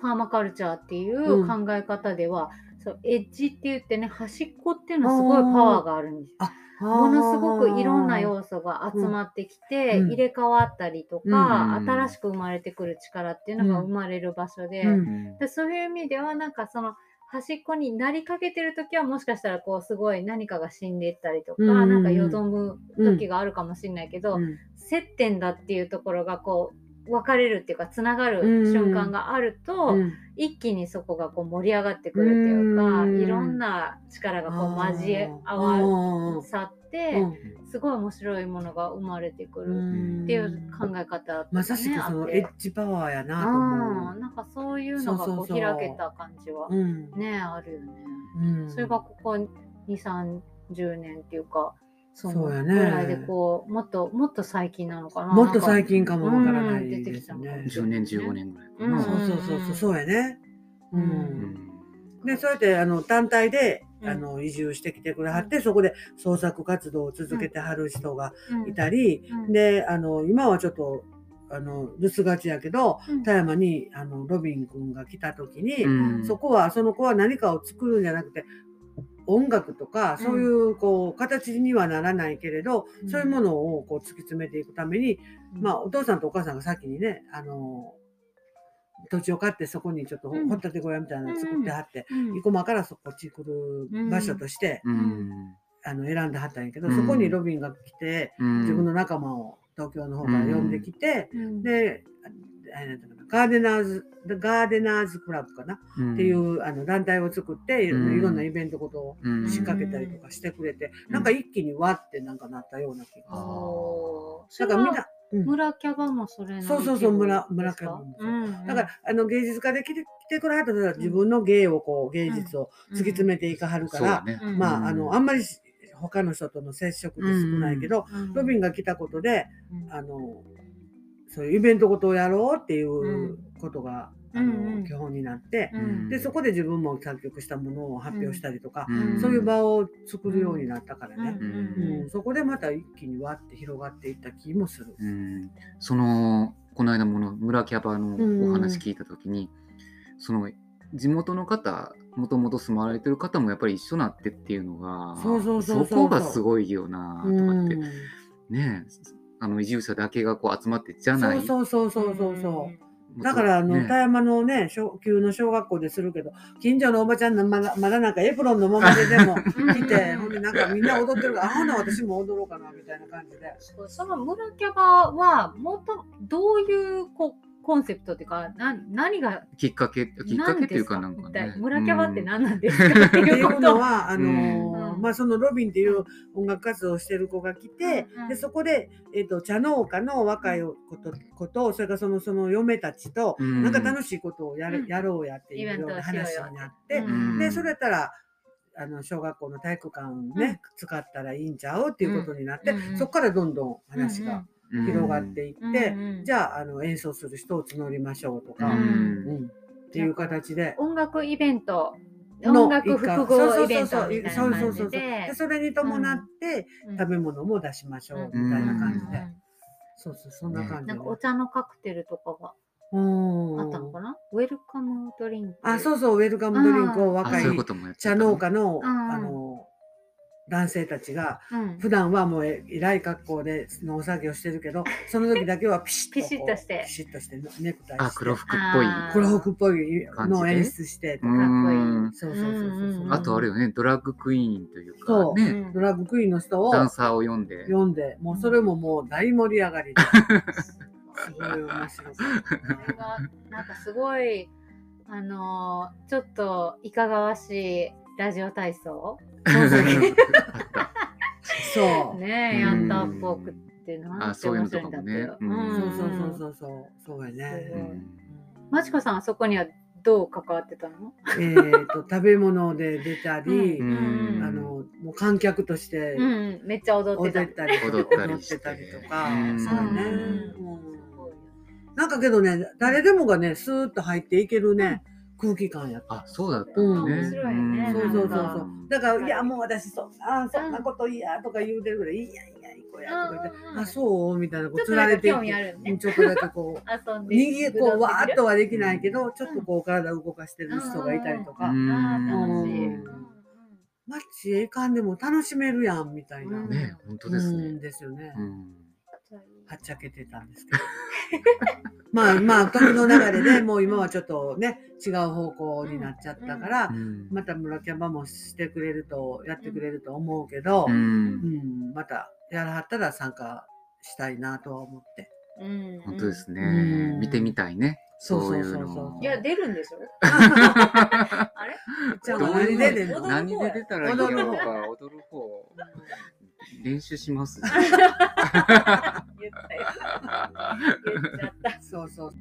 パーマカルチャーっていう
うん。
考え方では、そうエッジって言ってね端っこっていうのはすごいパワーがあるんです。ものすごくいろんな要素が集まってきて、
うん。
入れ替わったりとか、
うん。
新しく生まれてくる力っていうのが生まれる場所で,、
うん。
うん。
でそういう意味ではなんかその端っこになりかけてる時はもしかしたらこうすごい何かが死んでいったりとか、
うん。
なんかよどむ時があるかもしれないけど、
うん。
接点だっていうところがこう分かれるっていうかつながる
うん。
瞬間があると、
うん。
一気にそこがこう盛り上がってくるっていうか、
うん。
いろんな力がこう交え合わさって、すごい面白いものが生まれてくるっていう考え方ね、
まさしくそのエッジパワーやなと思
う。んなんかそういうのがこう開けた感じはねあるよね。
うん。
それがここ2、30年っていうか、そ
そうやね。
ぐらいでこう、もっと、もっと最近なのかな。
もっと最
近
近かもわからない
うん出て
ですね
きたのか。
10年、15年ぐらいか
うん。
な。
そうそうそうそうそうやね。う
うん。
んでそうやってあの単体で
うん。
あの移住してきてくれはって、そこで創作活動を続けてはる人が
うん。
いたり、
うん。
であの今はちょっとあの留守がちやけど
うん。
田山にあのロビン君が来た時に、
うん。
そこはその子は何かを作るんじゃなくて音楽とか
うん。
そういうこう形にはならないけれど、
うん。
そういうものをこう突き詰めていくために、
うん。
まあ、お父さんとお母さんが先にねあの土地を買ってそこにちょっと
うん。
掘ったて小屋みたいなの作ってはって、
うん。
生駒からそこっち来る場所として、
うん。
あの選んではったんやけど、
うん。
そこにロビンが来て
うん。
自分の仲間を東京の方から呼んできて、
うん。
であれなんだかなガーデナーズガーデナーズクラブかな、
うん。
っていうあの団体を作っていろ
うん。
いろんなイベントことを
うん
仕掛けたりとかしてくれて、
うん。
なんか一気にわってなんかなったような気が
あー。
おー
だからみんな、うん。
村キャバもそれの
そうそうそう村村キ
キャバ
も。そう
うん。
だからあの芸術家で来て来てくれはったら自分の芸をこう芸術を突き詰めていかはるから、
そうだね。
うん
まあ、
うん。
あのあんまり他の人との接触で少ないけど、
うん。
ロビンが来たことで
うん。
あのそういうイベントごとをやろうっていうことが、あの基本になって、
うん。
でそこで自分も作曲したものを発表したりとか、
うん。
そういう場を作るようになったからね、
うん。
うん。そこでまた一気にわって広がっていった気もする。
うん。そのこの間もの村キャバのお話聞いた時に、その地元の方もともと住まわれてる方もやっぱり一緒なってっていうのが
そうそうそうそう。
こがすごいよなとかって、
うん。
ねえあの移住者だけがこう集まってじゃない
そうそうそうそうそうそう。
う
だからあの、
ね
田山のね小級の小学校でするけど近所のおばちゃんのまだまだなんかエプロンのままででも
うん
来てほんでなんかみんな踊ってるからあほな私も踊ろうかなみたいな感じで。
そうその村キャバはもとどういうこうコンセプトっていうかな何が
きっかけきっかけっていうかなんかね。
村キャバって
うん。
何なんですか？って
っていうのは、あのー
うん。
まあ、そのロビンっていう音楽活動をしてる子が来て、
うんうん。
でそこで、えっと茶農家の若いことことそれからそのその嫁たちと、
うん。
なんか楽しいことをやる、
うん。
やろうやっていうような話になって、
うん。
でそれやったらあの小学校の体育館をね、使ったらいいんちゃうっていうことになって、
うんうん
そこからどんどん話が
うん
広がっていって、
うんうん。
じゃああの演奏する人を募りましょうとか、
うん。
うんっていう形で。
音楽イベント
の
音楽複合イベントみたいな
そうそう
感
そうそう。
じで
でそれに伴って
うん。
食べ物も出しましょうみたいな感じで、そうそうそんな感じで、
なんかお茶のカクテルとかが
うん。
あったのかな？ウェルカムドリンク。
あそうそうウェルカムドリンクを
あ
若い茶農家の,、
ん。
あの男性たちが
うん
普段はもうえ偉い格好で農作業してるけど その時だけはピシッと
ピシッとして。
ピシッとしてネクタイして。
あ黒服っぽい。
黒服っぽいのを
感じで？
演出してか、
かっこいい。
ん
そうそうそうそうそう、
うん
あとあれよね、ドラッグクイーンというか
そう。
ね、
うん
ドラッグクイーンの人を
ダンサーを読んで。
読んで、もうそれももう大盛り上がりで。すごい面白かった。
それがなんかすごいあのーちょっといかがわしいラジオ体操
そうそう
あった。
そう。
ねえ、
うん
やったっぽくってなんて
あそういう
面白いんだってよ。
ねうん
そうそうそうそうそう。そうや
す
ね。
まちこさんはそこにはどう関わってたの？
えっと、食べ物で出たり、
うん
あの、もう観客として
うんうん、めっちゃ踊ってた。
踊ったり、
踊って
たりとか、
うん
そうね。
うん
うんなんかけどね、誰でもがね、スーッと入っていけるね、空気感やった。
あ、そうだったんだね。
面白いね
ん。
そうそうそう
なんか
そう。だから、いや、もう私、そんな、そんなこと嫌とか言うてるぐらい、いやいや、いい子やとか言ってあ、そうみたいな、こう、つられてい
なんか興味あ
く。
るね。
うんちょっとだけこう、
遊んで。
にぎこう、わーっとはできないけど、
ん。
ちょっとこう、体動かしてる人がいたりとか。マッチええかんでも楽しめるやん、みたいな。
うん。
ね、本当です
う
ね
ん。ですよね。
うん
はっちゃけてたんですけど。まあまあ、時の流れで もう今はちょっとね、違う方向になっちゃったから、
うん。
また村キャバもしてくれると、やってくれると思うけど、
う
うん
ん
またやらはったら参加したいなとは思って。
うん。
本当です
う
ね。
ん。
見てみたいね。
そう
そういう
そう。そう
いや、出るんでしょ あれ？
じゃあ
どう
何で出
る方。
何で出たらいいのか踊る方練習します。
言ったよ。言っちゃった。
そうそう。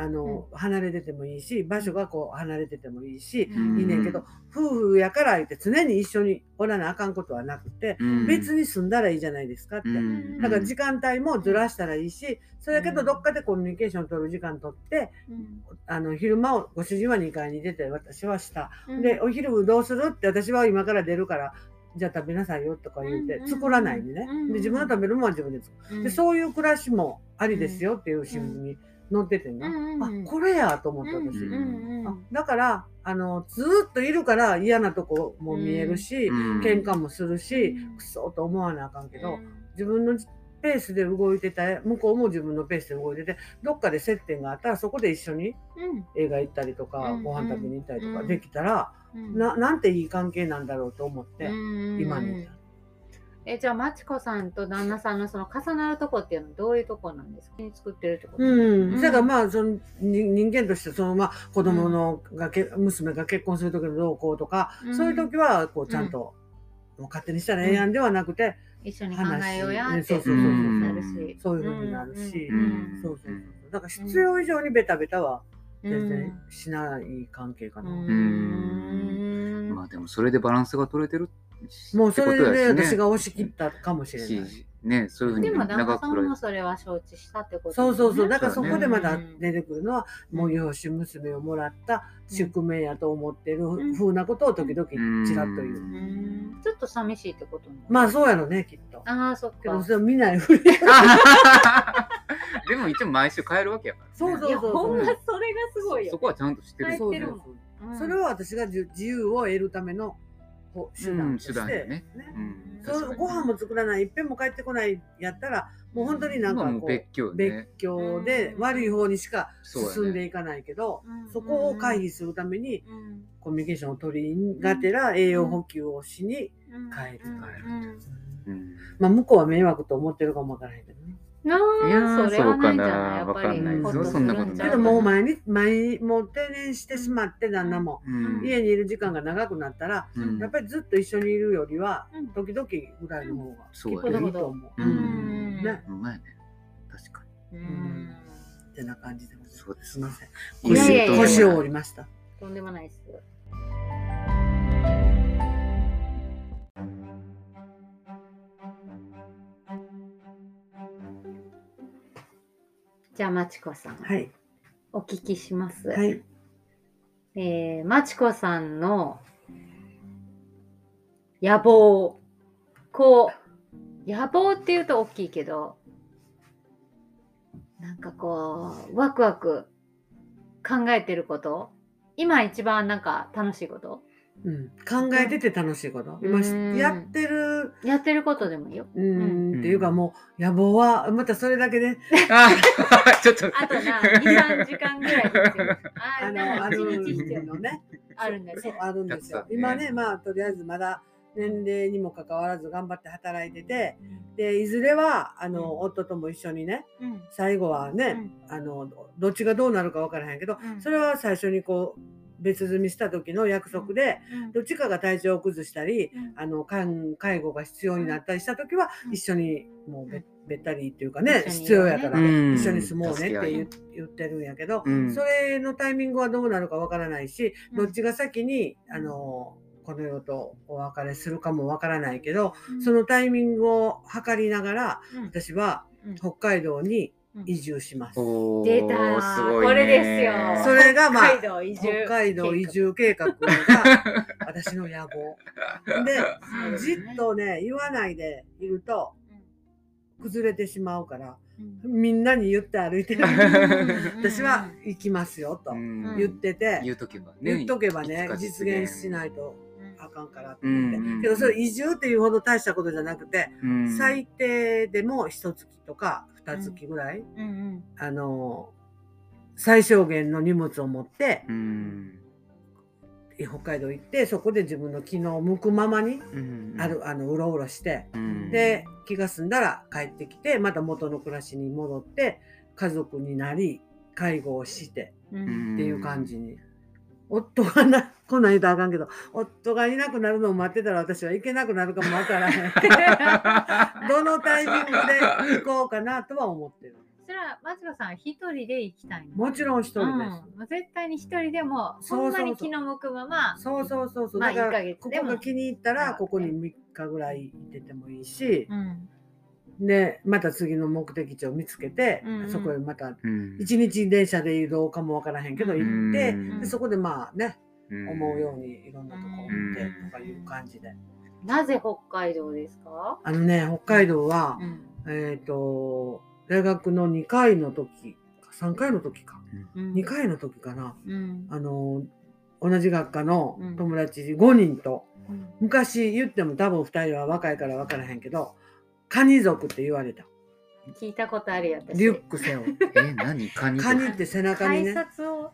あの、離れててもいいし、場所がこう離れててもいいし、
うん。
いいねんけど、夫婦やから言って常に一緒におらなあかんことはなくて、別
に
に住んだらいいじゃないですかって。だから時間帯もずらしたらいいし、それやけどどっかでコミュニケーション取る時間取って、あの昼間をご主人は2階に出て私は下。で、お昼どうするって私は今から出るから、じゃあ食べなさいよとか言って
うん。
作らないでね。で、自分の食べるものは自分で作る。で、そういう暮らしもありですよっていう新聞に載っててね。あ、これやと思った私。
うん
あだから、あの、ずーっといるから嫌なとこも見えるし、喧嘩もするし、くそーと思わなあかんけど、自分のペースで動いてた向こうも自分のペースで動いててどっかで接点があったらそこで一緒に映画行ったりとか、
うん
ご飯食べに行ったりと
うん。
かできたら、ななんていい関係なんだろうと思って、今に至る
えじゃあまちこさんと旦那さんのその重なるとこっていうのはどういうとこなんですか？作ってるってこと
うん、
うん
だからまあそのに人間としてそのまあ子供のがけ、娘が結婚する時の動向とか、
うん。
そういう時はこうちゃんと、もう勝手にしたらええやんではなくて、
一緒に考えようやって。
話そうそうそう
そう
なるし
そういうふうになるし、
うん。
そうそうそうだから必要以上にベタベタは全然しない関係かな。
うん
まあでもそれでバランスが取れてる
もうそれで
ね
私が押し切ったかもしれない。
しねそういうふうに
でも旦那さんもそれは承知したってこと
そうそうそう。だから
そね
そうこでまた出てくるのは、もう養子娘をもらった宿命やと思ってる
ん。
風なことを時々ちらっと言う。
うん。ちょっと寂しいってこと
まあそうやろね、きっと。
ああそっか。
けどそれを見ないふり。
でも一応毎週変えるわけやから、ね、
そうそう
いやほんまそれがすごいよ。
そこはちゃんと知ってる
入ってる
そうそうそれは私が自自由を得るためのほ手段として、
うんね。
ね。
うん
そうご飯も作らないいっぺんも帰ってこないやったらもう本当になんかこう
別居
別
ね。
居で悪い方にしか進んでいかないけど
うん
そこを回避するために
うん。
コミュニケーションを取りがてら栄養補給をしに、
うん
帰る
うん。
帰る
うん。
うん
まあ向こうは迷惑と思ってるかもわからへんけど。ね。
なあ
いやー
それはないんじゃない？
そうかな。
やっぱり。
わかん
ないです。よ
そんなことない。
けどもう毎日毎もう定年してしまって旦那も、
うん。
家にいる時間が長くなったら、
うん。
やっぱりずっと一緒にいるよりは、
うん。
時々ぐらいの方が
そうやね。
いいと思う。
う
うん。ん。
ね、
うまいね。確か
うん。
ってな感じでございます。
そうです。
すみません。
に。
いやいやいや
腰腰を折りました。
とんでもないですじゃあまちこさん
はい。
お聞きします、
はい。
えー、まちこさんの野望こう野望っていうと大きいけどなんかこうワクワク考えてること今一番なんか楽しいこと？
うん、考えてて楽しいこと？今
うん。
やってる、
やってることでもいいよ。
うん、
うん。
っていうかもう野望は、またそれだけで、
あちょっと。
あとな23時間ぐらい必要 あ
の、
か
あるのね。
あるんだよね。
そうあるんですよ。今ね、まあ、とりあえずまだ年齢にもかかわらず頑張って働いてて、で、いずれは、あの、
うん。
夫とも一緒にね、
うん。
最後はね、あの、どっちがどうなるかわからへんけど、
うん。
それは最初にこう、別住みした時の約束で、
うん
どっちかが体調を崩したり、
うん。
あの介介護が必要になったりした時は、
うん。
一緒にもうべ,、
うん。
べったりっていうかね必要やから、
うん。
一緒に住もうねって言言ってるんやけど、
うん。
それのタイミングはどうなるかわからないし、
うん。
どっちが先にあのこの世とお別れするかもわからないけど、
うん。
そのタイミングを測りながら
うん。
私は
うん。
北海道に
うん
移住します。
おー
出た
すごいね。
これですよ。
それがまあ
北海道移住。
北海道移住計画が私の野望。でじっとね言わないでいると崩れてしまうから
うん。
みんなに言って歩いてる。
ん
私は行きますよと
うん。
言ってて、
言うとけばね。
言っとけばね
いつか
実現。しないと
うん。
あかんからって、
うんうん。
けどそれ移住っていうほど大したことじゃなくて、
うん。
最低でも一月とか二月ぐらい、
うん。うん
あの最小限の荷物を持って
うん。
北海道行ってそこで自分の気の向くままに
うん。
あるあのうろうろして、
うん。
で気が済んだら帰ってきてまた元の暮らしに戻って家族になり介護をして
うん。
っていう感じに。夫がな、こんなん言うとあかんけど、夫がいなくなるのを待ってたら私は行けなくなるかもわからへん。どのタイミングで行こうかなとは思ってる。
それは松子さん一人で行きたいの？
もちろん一人です。
うん絶対に一人でも
そ
んまに気の向くまま
そうそうそうそう。
まあ
だから、
1ヶ月でも
ここが気に入ったら、ここに3日ぐらいいててもいいし、
うん
で、また次の目的地を見つけて、
うんうん。
そこへまた
うん。
一日電車で移動かもわからへんけど
うん
行って、
うん。
でそこでまあね、
うん。
思うようにいろんなとこを見て
うん
とかいう感じで。
なぜ北海道ですか？
あのね、北海道は、
うん。
えっ、と、大学の2回の時、3回の時か、
うん。
2回の時かな、
うん。
あの、同じ学科の
うん。
友達5人と、
うん。
昔言っても多分2人は若いから分からへんけど、カニ族って言われた。
聞いたことあるよ私
リュック背負う。
え、何？カニと
カニって背中に
改
ね。
札を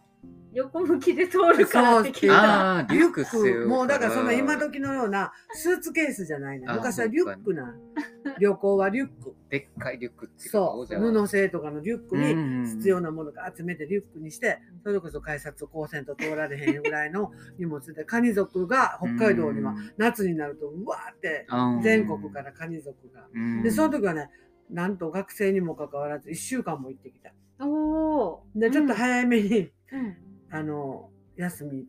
横向きで通るからって聞いた
あーリュック背負うから
もうだからそんな今時のようなスーツケースじゃないね。
あー
昔はリュックなん。旅行はリュック。
でっかいリュックっていう
そう。
じゃあ
布製とかのリュックに
に
必要なものが集めてリュックにして、それこそ改札を高専と通られへんぐらいの荷物で、カニ族が北海道には夏になるとうわーって全国からカニ族が。
ら
で、その時はね、なんと学生にもかかわらず1週間も行ってきた。
おー
で、ちょっと早めに、
うん。
あの、休み、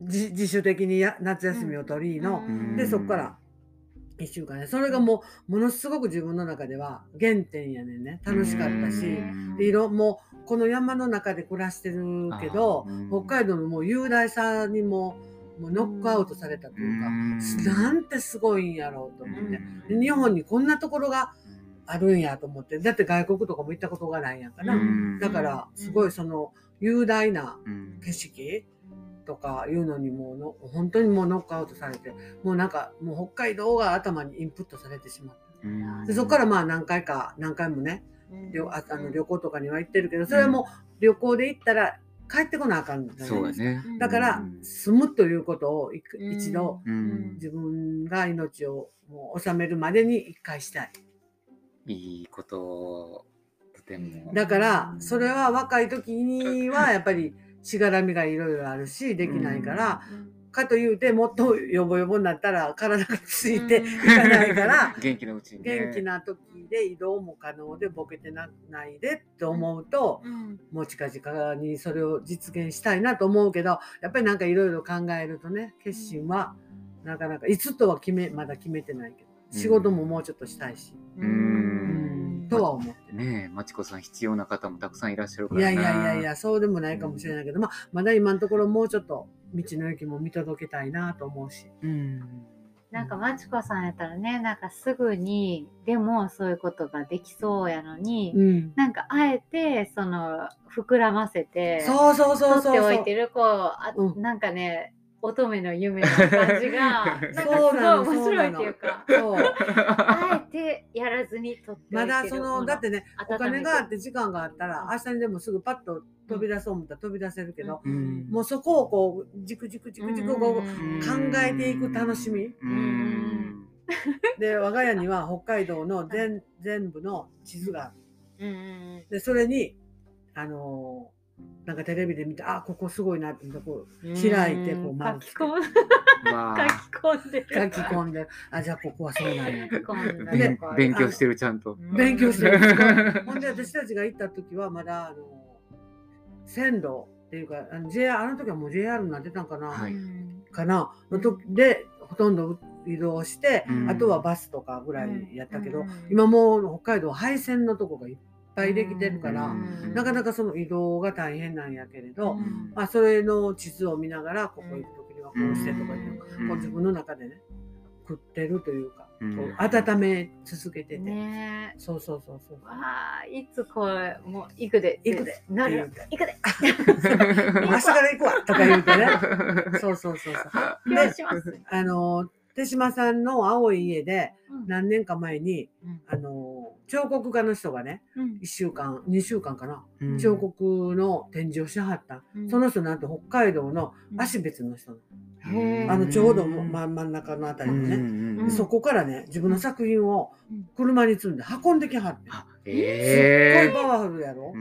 自自主的にや夏休みを取りの、
うん。
で、そこから1週間ね。それがもう、ものすごく自分の中では原点やねんね。楽しかったし。
う
もうこの山の中で暮らしてるけど北海道のもう雄大さにももうノックアウトされたというか、
うん。
なんてすごいんやろうと思って、
うん。
で日本にこんなところがあるんやと思って。だって外国とかも行ったことがないんやから、
うん。
だからすごいその雄大な
うん。
景色とかいうのにもうの本当にもうノックアウトされてもうなんかもう北海道が頭にインプットされてしまった。
うん。
でそこからまあ何回か何回もね
うん。
旅ああの旅行とかには行ってるけどそれはもう旅行で行ったら帰ってこなあかんじゃない
そう
です
ね。
だから
うん。
住むということを一度
うん。
自分が命をもう収めるまでに一回したい。
いいこと、
だからそれは若い時には やっぱりしがらみがいろいろあるしできないから、かというてもっとヨボヨボになったら体がついて いかないから、
元気なうちに、ね。
元気な時で移動も可能でボケてなないでって思うと、
うん。
もう近々にそれを実現したいなと思うけどやっぱりなんかいろいろ考えるとね決心はなかなかいつとは決めまだ決めてないけど仕事ももうちょっとしたいし、
う
うんんとは思ってる。
ねえ、まちこさん必要な方もたくさんいらっしゃるから
いやいやいやい
や。
やそうでもないかもしれないけど、まあ、まだ今のところもうちょっと道の駅も見届けたいなと思うし。
うん。
なんかまちこさんやったらねなんかすぐにでもそういうことができそうやのに、
うん、
なんかあえてその膨らませて
そうそうそうそう
取っておいてるこうあ、
うん
なんかね乙女の夢の感じが なんかすごい面白いっていうか
そう
あえてやらずに取って
まだそのだってねお金があって時間があったら
うん
明日にでもすぐパッと飛び出そう思ったら飛び出せるけど、
うん。
もうそこをこうじくじくじくじくこう考えていく楽しみ。
うん。
で我が家には北海道の全全部の地図がある。でそれにあのーなんかテレビで見てあここすごいなってこう
うん。
開いてこう丸
書き込ん
わあ。
書き込んでる。
書き込んであじゃあここはそうなんや
書き込んだ
勉強してるちゃんと。
勉強してる。ほんで私たちが行った時はまだあの線路っていうかあの JR あの時はもう JR になってたんかな、
はい。
うん
かな。の時でほとんど移動して、
うん。
あとはバスとかぐらいやったけど、
うん。
今もう北海道廃線のとこがいっぱいできてるから、
うん
なかなかその移動が大変なんやけれど、
うん。
まあ、それの地図を見ながらここ行く時にはこうしてとかいうこう自分の中でね食ってるというか、
うん。
温め続けてて、
ねえ。
そうそうそうそう。
ああいつこれもう行くで
行くで。
なる行くで。
明日から行くわとか言うてね。そうそうそうそう。
発表します。
あの手島さんの青い家で
うん。
何年か前に
うん。
あの彫刻家の人がね
うん。
1週間2週間かな。
うん。
彫刻の展示をしはった、
うん。
その人なんと北海道の芦別の人あのちょうど真真ん中のあたりのね、
うん
うん
そこからね自分の作品を
うん。
車に積んで運んできはって、
あ
すっ
え
ごいパワフルやろ、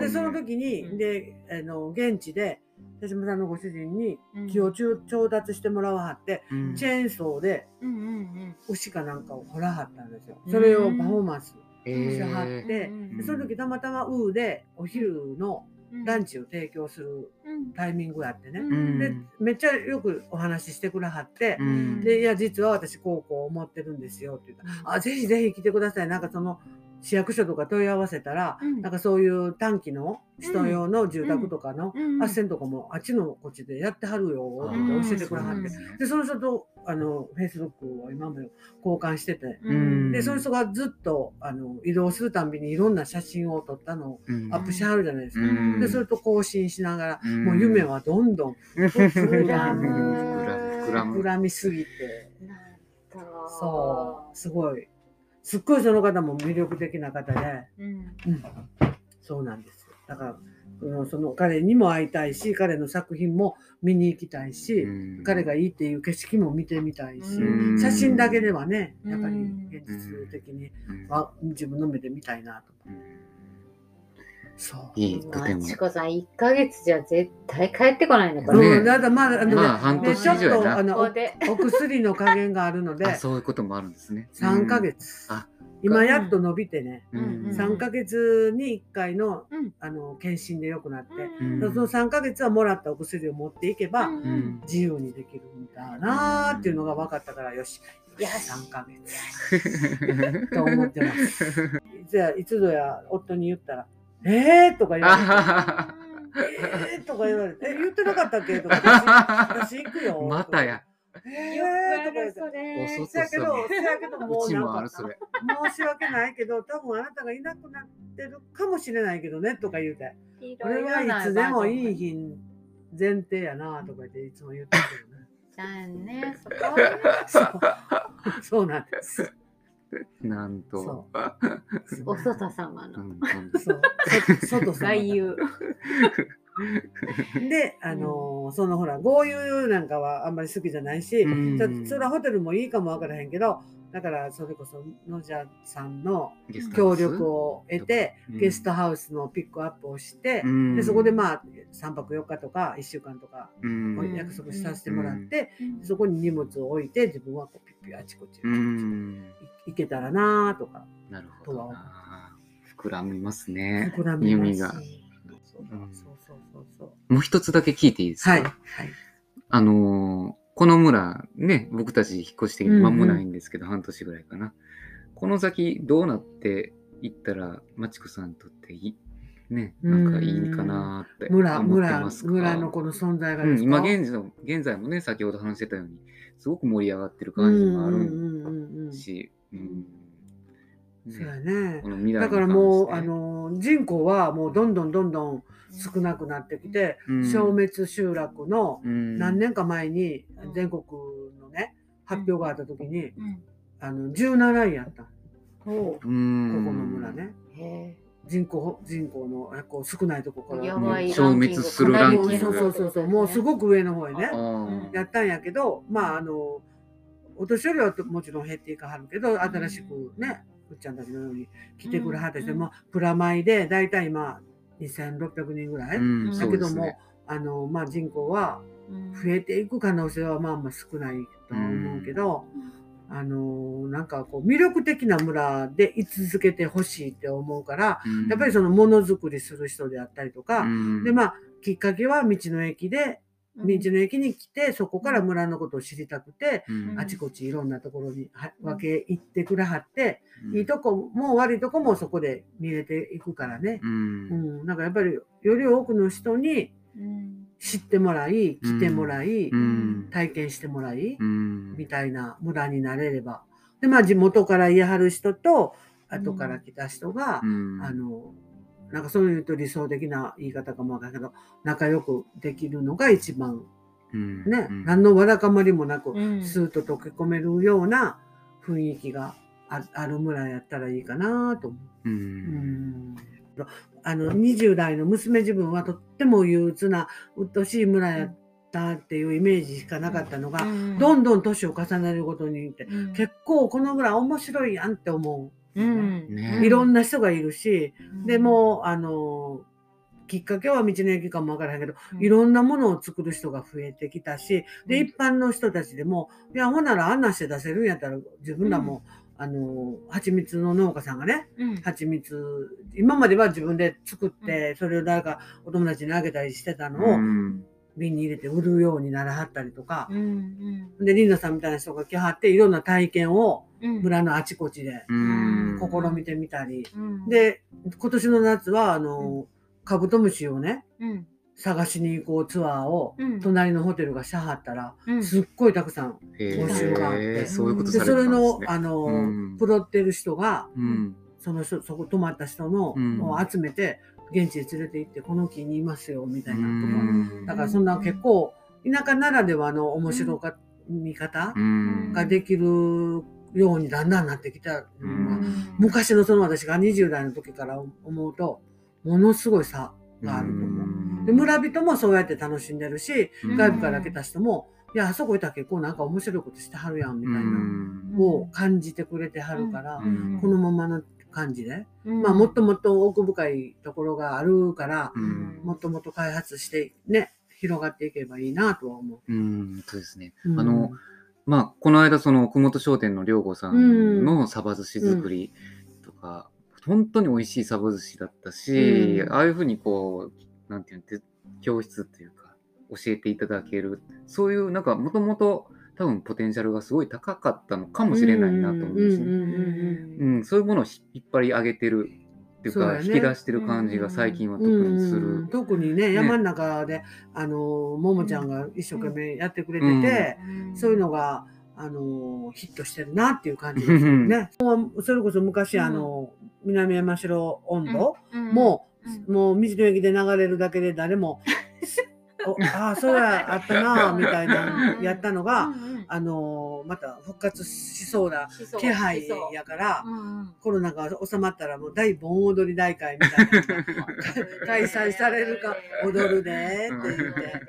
でその時に、
うん。
であの現地で手島さんのご主人に
うん。
木を調調達してもらわはって、
うん。
チェーンソーで
うんうん
牛かなんかを掘らはったんですよ。それをパフォーマンス
え
しはっ
え
て、
うん
でその時たまたまウーでお昼の
うん。
ランチを提供する
うん
タイミングがあってね。
うん。
でめっちゃよくお話ししてくれはって、
うん。
でいや実は私こうこう思ってるんですよって言った。ら、あぜひぜひ来てください。なんかその市役所とか問い合わせたら、
うん。
なんかそういう短期の人用の住宅とかの
うん。
斡旋とかもあっちのこっちでやってはるよって教えてくれはって、
うん
でその人とあのフェイスブックを今も交換してて。
うん。
でその人がずっとあの移動するたんびにいろんな写真を撮ったのを
うん。
アップしはるじゃないですか。
うん。
でそれと更新しながら、
うん。
もう夢はどんどん
膨らむ
膨ら
みすぎて。そうすごいすっごいその方も魅力的な方で、
うん。
うん、そうなんですよ。だからうんその彼にも会いたいし彼の作品も見に行きたいし、
うん。
彼がいいっていう景色も見てみたいし、
うん。
写真だけではねやっぱり
うん。
現実的に
う
自分の目で見たいなと。
うん
そう。
いいとても。
まちこさん1ヶ月じゃ絶対帰ってこないねこれ
ね
うん、だからまだあのね、
まあ半
年
でちょっ
以上やな
とあのおお薬の加減があるので。
あそういうこともあるんですね。
3ヶ月、
あ
今やっと伸びてね、
うん。
うん
3ヶ月に1回の
うん。
あの検診で良くなって、
うん
その3ヶ月はもらったお薬を持っていけば、自由にできるんだなーっていうのが分かったからよし。
よし。
3ヶ月。と思ってます。じゃあいつぞや夫に言ったら「えー!」とか言われて
あ「
えー!」とか言われて「え言ってなかったっけ?」とか私私行くよ」
またや。
え
よ
ーとか言って
おそ
せやけど、せやけども
う。
申し訳ないけど、多分あなたがいなくなってるかもしれないけどねとか言うて、これはいつでもいい日前提やなとか言っていつも言ってるけどね。
じゃあね、そこはね
そうそうなんです。
なんと
そ。
お外様の
うん
そう。そ外
外遊。
で、あのーそのほら、豪遊なんかはあんまり好きじゃないし、
うん
ちょっとそれはホテルもいいかもわからへんけど、だからそれこそ野じゃさんの協力を得て、
うん。
ゲストハウスのピックアップをして、
うん。
でそこでまあ3泊4日とか1週間とか約束させてもらって、
うん。
そこに荷物を置いて自分はこうピッピあちこち
うん。
行けたらなとか
なるほど。膨らみますね。
膨らみます。
弓が。
そうそうそうそう。
もう一つだけ聞いていいですか？
はいはい。
あのーこの村、ね、僕たち引っ越してきて間もないんですけど、半年ぐらいかな。この先どうなっていったら、まちこさんにとっていい、ね、なんかいいかなって思
村村村のこの存在が
うん、今現在の現在もね、先ほど話してたように、すごく盛り上がってる感じもある
うんうんうんうんうん。
し、うん。
そうや
ね。
だからもうあの人口はもうどんどんどんどん少なくなってきて、
うん。
消滅集落の
うん。
何年か前に
うん
全国のね発表があった時に
うん。
あの17位やった。ここの村ね。
へ
人口人口のこう少ないとこから。
消滅するランキング。
もうそうそうそう。そうもうすごく上の方へね。やったんやけどまああのお年寄りはもちろん減っていかはるけど新しくねうっちゃんたちのように来てくれはってして、
うん。
まあプラマイで大体今2600人ぐらい、
うん。
だけどもあの、まあ、人口は増えていく可能性はまあまあ少ないとは思うけど、あのなんかこう魅力的な村で居続けてほしいって思うから
うん。
やっぱりそのものづくりする人であったりとか、
うん。
でまあきっかけは道の駅で
うん。
道の駅に来てそこから村のことを知りたくて、
うん。
あちこちいろんなところには分け行ってくれはって、
うん。
いいとこも悪いとこもそこで見れていくからね。
う
うんん、なんかやっぱりより多くの人に
うん
知ってもらい来てもらい、
うん。
体験してもらい、
うん。
みたいな村になれれば。でまあ地元から言いはる人と後から来た人が、
うん。
あのなんかそういうと理想的な言い方かもわからんけど仲良くできるのが一番
うん。
ね、
うん。
何のわだかまりもなく、
うん。
スーッと溶け込めるような雰囲気があある村やったらいいかなと思う。あの20代の娘自分はとっても憂鬱な鬱陶しい村やったっていうイメージしかなかったのが、
うん。
どんどん年を重ねるごとにって
うん。
結構この村面白いやんって思う、
うん。
ね。
いろんな人がいるし、
うん。
でもあのきっかけは道の駅かもわからへんけど、
うん。
いろんなものを作る人が増えてきたし、で、
うん。
一般の人たちでも、いや、ほんならあんなして出せるんやったら、自分らも、あの、蜂蜜の農家さんがね、
うん。
蜂蜜、今までは自分で作って、それを誰かお友達にあげたりしてたのを、
うん。
瓶に入れて売るようにならはったりとか、
うん
で、リンダさんみたいな人が来はって、いろんな体験を
うん。
村のあちこちで
うん。
試みてみたり、
うん。
で、今年の夏は、あの、カブトムシをね、
うん
探しに行こうツアーを、
うん。
隣のホテルがしはったら、
うん。
すっごいたくさん。
へ
募集があって。
えそういうこと
で、
され
それ
てたんですね、
のあの、
うん。
プロってる人が、
うん。
その人、そこ泊まった人の、
うん。
を集めて、現地に連れて行って、この木にいますよ、みたいなとか。
うん。
だからそんな結構、田舎ならではの面白か、見方
うん。
ができるようにだんだんなってきた。
うん。
昔のその私が20代の時から思うと、ものすごい差があると思う。で村人もそうやって楽しんでるし、
うん。
外部から来た人も、いや、あそこいたら結構なんか面白いことしてはるやん、みたいな、
うん。
を感じてくれてはるから、
うん。
このままの感じで、
うん。
まあもっともっと奥深いところがあるから、
うん。
もっともっと開発してね、広がっていけばいいなとは思
う。ん。そうですね。
う。
あの、まあ、この間、その、奥本商店の良吾さん。のサバ寿司作りとか、本当に美味しいサバ寿司だったし、
うん。
ああいうふうにこう、なんていうのて、教室っていうか、教えていただける、そういう、なんか、もともと多分ポテンシャルがすごい高かったのかもしれないなと思うんですね。
うん
そういうものをひ引っ張り上げてるっていうか、
ね。
引き出してる感じが最近は特にす
うん
る。
特にね、山の中で、あの、ももちゃんが一生懸命やってくれてて、そういうのが、あの、ヒットしてるなっていう感じですよね。もうそれこそ昔、
うん
あの、南山城温度
うん。
も、
うん。
もう道の駅で流れるだけで誰も おああそうやあったなみたいな
うん。
やったの
う
が、
んうん。
あのまた復活しそうな気配やから、コロナが収まったらもう大盆踊り大会みたいな 開催されるか踊るでって言って、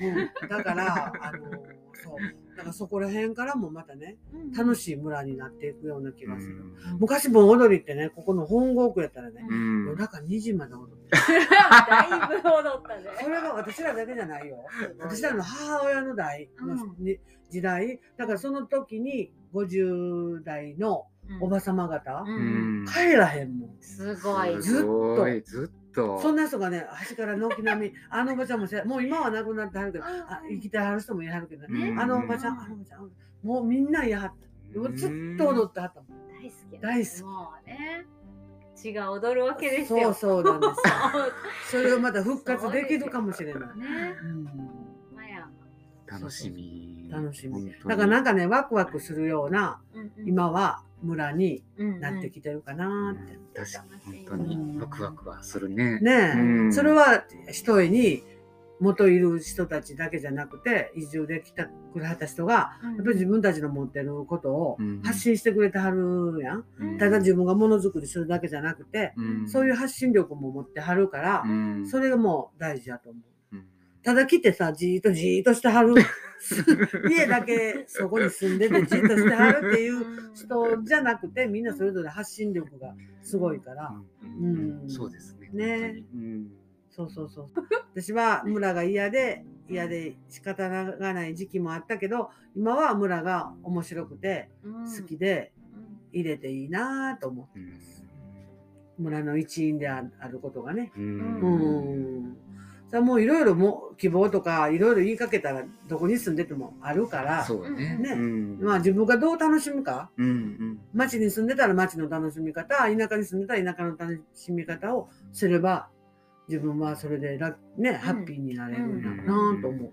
うん、だからあのそうだからそこら辺からもまたね楽
い。
しい村になっていくような気がする。
うん
昔盆踊りってねここの本郷区やったらね、
うん
夜中2時まで踊って
だいぶ踊ったね。
それが私らだけじゃないよ。私らの母親の代の、時代だからその時に50代のおばさま方、
うん
帰らへんもん。
すごい。
ずっと
すごいずっと
そんな人がね端から軒並み あのおばちゃんもせもう今は亡くなってはるけど
うん
あ生きてはる人もいはるけどね、
うん
あのおばちゃんあのおばちゃんもうみんないやはったもうずっと踊ってはったもん。
大好き。
大好き
もうね。血が踊るわけです
そう
よ。
そうなんですよ。それをまた復活できるかもしれない。
ね。
うん
まや。
楽しみ
楽しみだからなんかねワクワクするような
うんうん
今は村に
うんうん
なってきてるかなって。
確かに本当にワクワクはするね。
ねえ、
うん。
それは一重に元いる人たちだけじゃなくて移住できたくれはった人が
うん。
やっぱり自分たちの持ってることを
うん。
発信してくれてはるやん。
うん。
ただ自分がものづくりするだけじゃなくて、
うん。
そういう発信力も持ってはるから、
うん。
それがもう大事だと思う。
うん。
ただ来てさ、じーっとじーっとしてはる。家だけそこに住んでてじーっとしてはるっていう人じゃなくて、みんなそれぞれ発信力がすごいから。
うん
うん
そうですね
ねそうそうそう。私は村が嫌で、嫌で仕方がない時期もあったけど、今は村が面白くて好きで入れていいなと思って
うん
ます。村の一員であることがね。
う
うんん。それはもういろいろもう希望とかいろいろ言いかけたらどこに住んでてもあるから、
そうだね。
ね。
うん。
まあ自分がどう楽しむか、
うんうん。
町に住んでたら町の楽しみ方、田舎に住んでたら田舎の楽しみ方をすれば、自分はそれでラね、ハッピーになれるんだなと思う。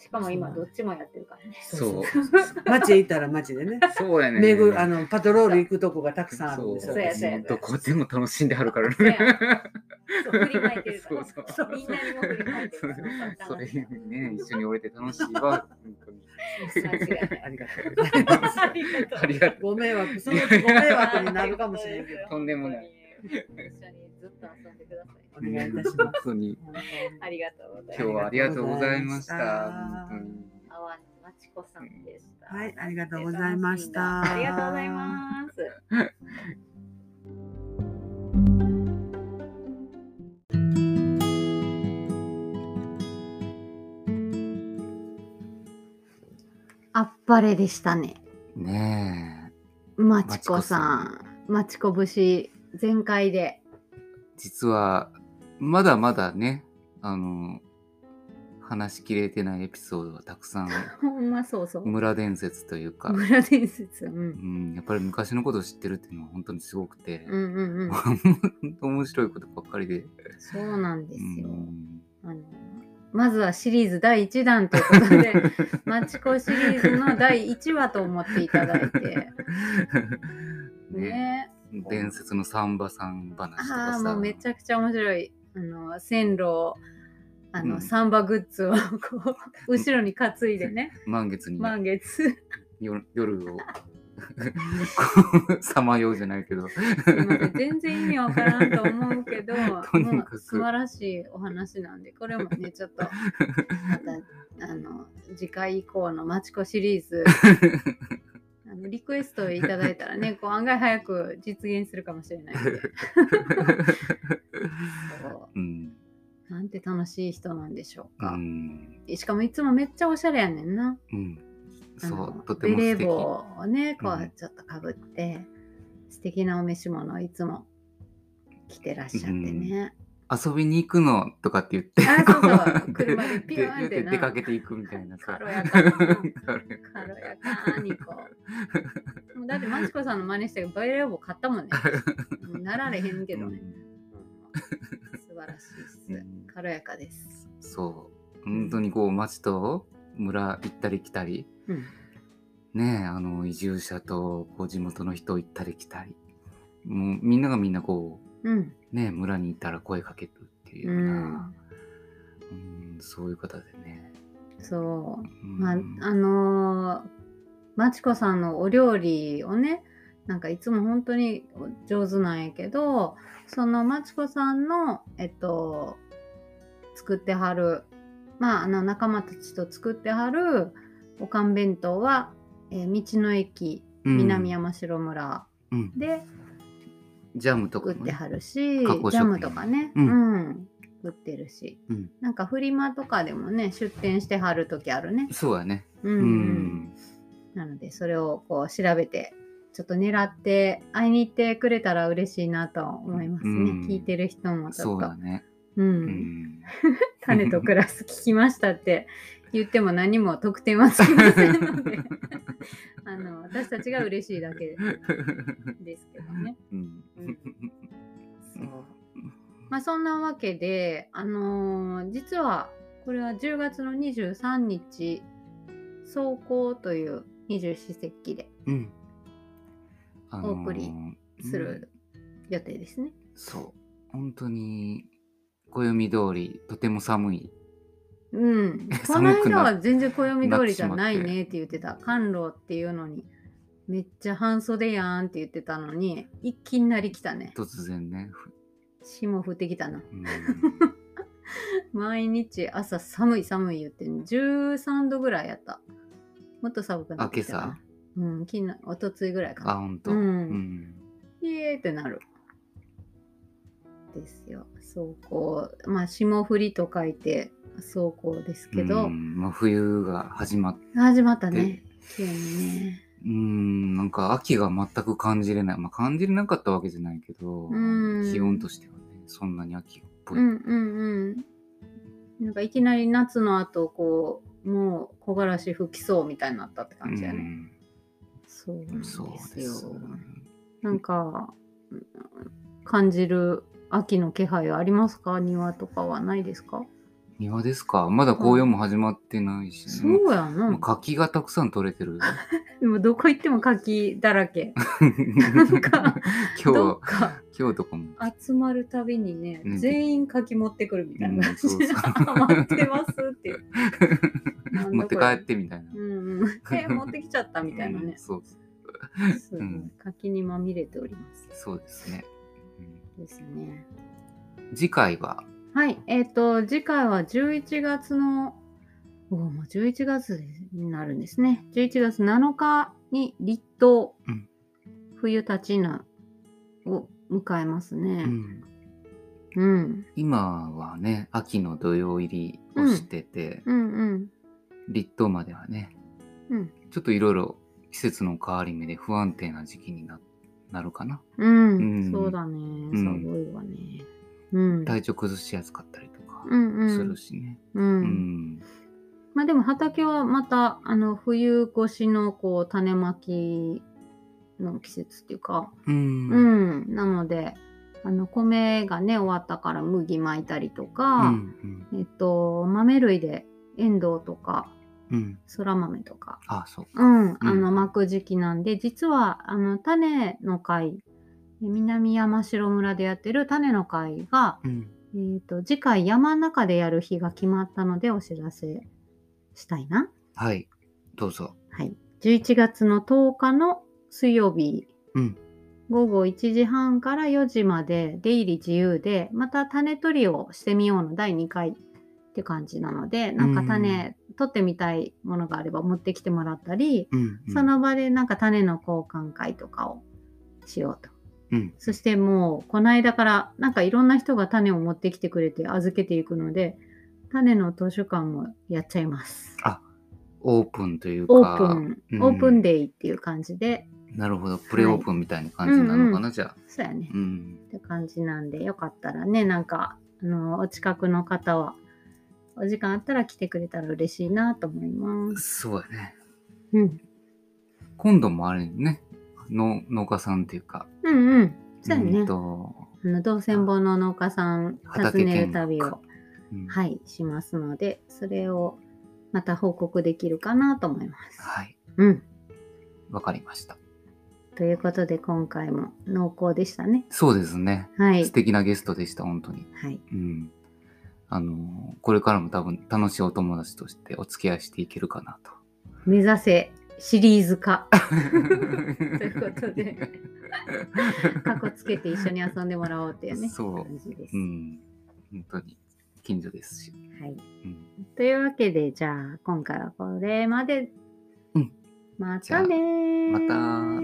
しかも今どっちもやってるからね。
そう。
町へ行ったら町でね、
そうやね
巡るあのパトロール行くとこがたくさんあるんですよ。
そう。やそうや
どこでも楽しんではるからね。
そう振りまいてるから。
そうそう
みんなにも振りまいてるから。
それね、一緒に折れて楽しいわ。本当に。
ありがとうございます。
ありがとう。
ご迷惑、そのうちご迷惑になるかもしれんけど。
とんでもない。
一緒にずっと遊んでください。
お願いいたします
本当に。
ありがとうござい
今日。はありがとうございました。
あ
本当に。
阿波のまちこさんでした。
はいありがとうございました
ありがとうございます。あっぱれでしたね。
ね
まちこさん。まちこ節全開で。
え、実は、まだまだね、あの、話しきれてないエピソードがたくさん、
ほんまそうそう。
村伝説というか、
村伝説。うん
うん、やっぱり昔のことを知ってるっていうのは本当にすごくて、
うんうんうん。
面白いことばっかりで。
そうなんです
う
よ。
ん
あのまずはシリーズ第1弾ということで、マチコシリーズの第1話と思っていただいて。
ね
ね
伝説のサンバさん話と
あ
かさ。
あもうめちゃくちゃ面白い。あの線路をあの、
うん
サンバグッズをこう 後ろに担いでね、
満月に
満月。
夜夜を さまようじゃないけど。
全然意味わからんと思うけど、
とにかく
素晴らしいお話なんで、これもね、ちょっと またあの次回以降のマチコシリーズあのリクエストいただいたらね、こう案外早く実現するかもしれないので、そ
うん。
うなんて楽しい人なんでしょう
う
か。
ん。
しかもいつもめっちゃおしゃれやねんな。
うん。そう、とても
ベレー。帽をね、こ
うん
うちょっとかぶって、素敵なお召し物をいつも着てらっしゃってね。
遊びに行くのとかって言って、
あそうそう
こ
車でピューンってな
出かけていくみたいなさ。
軽やかな
軽やか
にこう。だってマチコさんの真似してバイレー帽買ったもんね。なられへんけどね。うん素晴らしいです
うん。
軽やかです。
そう。本当にこう、町と村行ったり来たり、
うん。
ねえ、あの、移住者とこう地元の人行ったり来たり、もうみんながみんなこ
うん。
う、ねえ、村にいたら声かけるっていう
う
ような、
ん。
うんそういう方でね。
そう。
うん
まあ、あのー、まちこさんのお料理をね、なんかいつも本当に上手なんやけど、そのまちこさんの、えっと、作ってはる、まあ、あの仲間たちと作ってはるおかん弁当は、えー道の駅
うん。
南山城村
うん、
で
ジャムとかもね、
売ってはるし、ジャムとかね、
う
うん。ん、売ってるし、
うん。
なんかフリマとかでもね、出店してはる時あるね。
そうやね。
うん、
う
うん。
ん。
なので、それをこう調べて、ちょっと狙って会いに行ってくれたら嬉しいなと思いますね。
うん。
聞いてる人もち
そ
ょっと、
うだね。
う、
うんん。
種とクラス聞きましたって言っても何も得点はつきませんので、あの私たちが嬉しいだけですけどね。
うん
うんそうまあそんなわけで、あのー実はこれは10月の23日、走行という二十四節気で
うん。あ
お送りす
うん
る予定ですね。
そう。本当に、暦通り、とても寒い。
うん。こ の
寒くな
間は全然暦通りじゃないねって言ってた。寒露っていうのに、めっちゃ半袖やんって言ってたのに、いきなり来たね。
突然ね。ふ
霜降ってきたな。
うん
毎日朝寒い寒い言ってん13度ぐらいやった。もっと寒くなってきたな。
あ
うん、昨日、おとついぐらいか
あ、
な。
ほんと？
う
うんん。
イエーってなる。ですよ。走行。まあ、霜降りと書いて走行ですけど、
うんまあ、冬が始まって、
始まったね。急にね。
うん、なんか秋が全く感じれない。まあ、感じれなかったわけじゃないけど、
うん
気温としてはね、そんなに秋っぽい。
うんうんうん。なんかいきなり夏の後、こう、もう木枯らし吹きそうみたいになったって感じやね。
うん
そうなんですよ。
す。
なんか、うん感じる秋の気配はありますか？庭とかはないですか？
庭ですか？まだ紅葉も始まってないし、
そ
ね
うやな。
柿がたくさん取れてる。
でもどこ行っても柿だらけ。なんかどっ
今日、
か
今日とかも。
集まるたびにね、
ね
全員柿持ってくるみたいな感じで、
うんそうそう
あ 待ってますっていう。な ん
持って帰ってみたいな。
うんうん。え、持ってきちゃったみたいなね。
うんそう
すごい
うん
柿にまみれております。
そうですね。うん
ですね。
次回は、
はい、えっ、と、次回は11月の、おーもう11月になるんですね。11月7日に立冬、
うん
冬立ちぬを迎えます
う
ね。
ん
うん。
今はね、秋の土曜入りをしてて、
うんうん。
立冬まではね、
うん
ちょっといろいろ季節の変わり目で不安定な時期にななるかな。
うん、
うん
そうだね。
ん
すごいわね。うん。
体調崩しやすかったりとかするしね。
う。
うんん。
まあでも畑はまた、あの、冬越しのこう、種まきの季節っていうか、
うん。
う
うん。
ん、なのであの米がね終わったから麦巻いたりと
う
か、
ん。
えっと豆類でエンドウとか
うん。
そら豆とか、
あ、そう。
うん、あの巻く時期なんで実はあの種の会南山城村でやってる種の会が、
うん。
えっと次回山の中でやる日が決まったのでお知らせしたいな。
はい。どうぞ。
はい、11月の10日の水曜日
うん。
午後1時半から4時まで出入り自由で、また種取りをしてみようの第2回って感じなので、なんか種取ってみたいものがあれば持ってきてもらったり、
うん。うん
そ、の場でなんか種の交換会とかをしようと。
うん。
そしてもうこの間からなんかいろんな人が種を持ってきてくれて預けていくので、種の図書館もやっちゃいます。
オープンというか。
オープン、
うん
オープンデイっていう感じで、
なるほど。プレオープンみたいな感じなのかな、じゃあ。
そうやね。
うん。
って感じなんで、よかったらね、なんか、あの、お近くの方は、お時間あったら来てくれたら嬉しいなと思います。
そうやね。
うん。
今度もあれね、の農家さんっていうか、
うんうん。そうや
うん
ね。
と
あの、道船本の農家さん訪
畑
ねる旅を、
うん
はい、しますので、それをまた報告できるかなと思います。
はい。
うん。
わかりました。
ということで、今回も濃厚でしたね。
そうですね。
はい
素。敵なゲストでした、本当に。
はい。
うん。あの、これからも多分楽しいお友達としてお付き合いしていけるかなと。
目指せシリーズ化 ということで過去つけて一緒に遊んでもらおうっていうね
そう
感じです。
うん。本当に近所ですし。
はい、
うん。
というわけでじゃあ今回はこれまで。
うん
またねー
また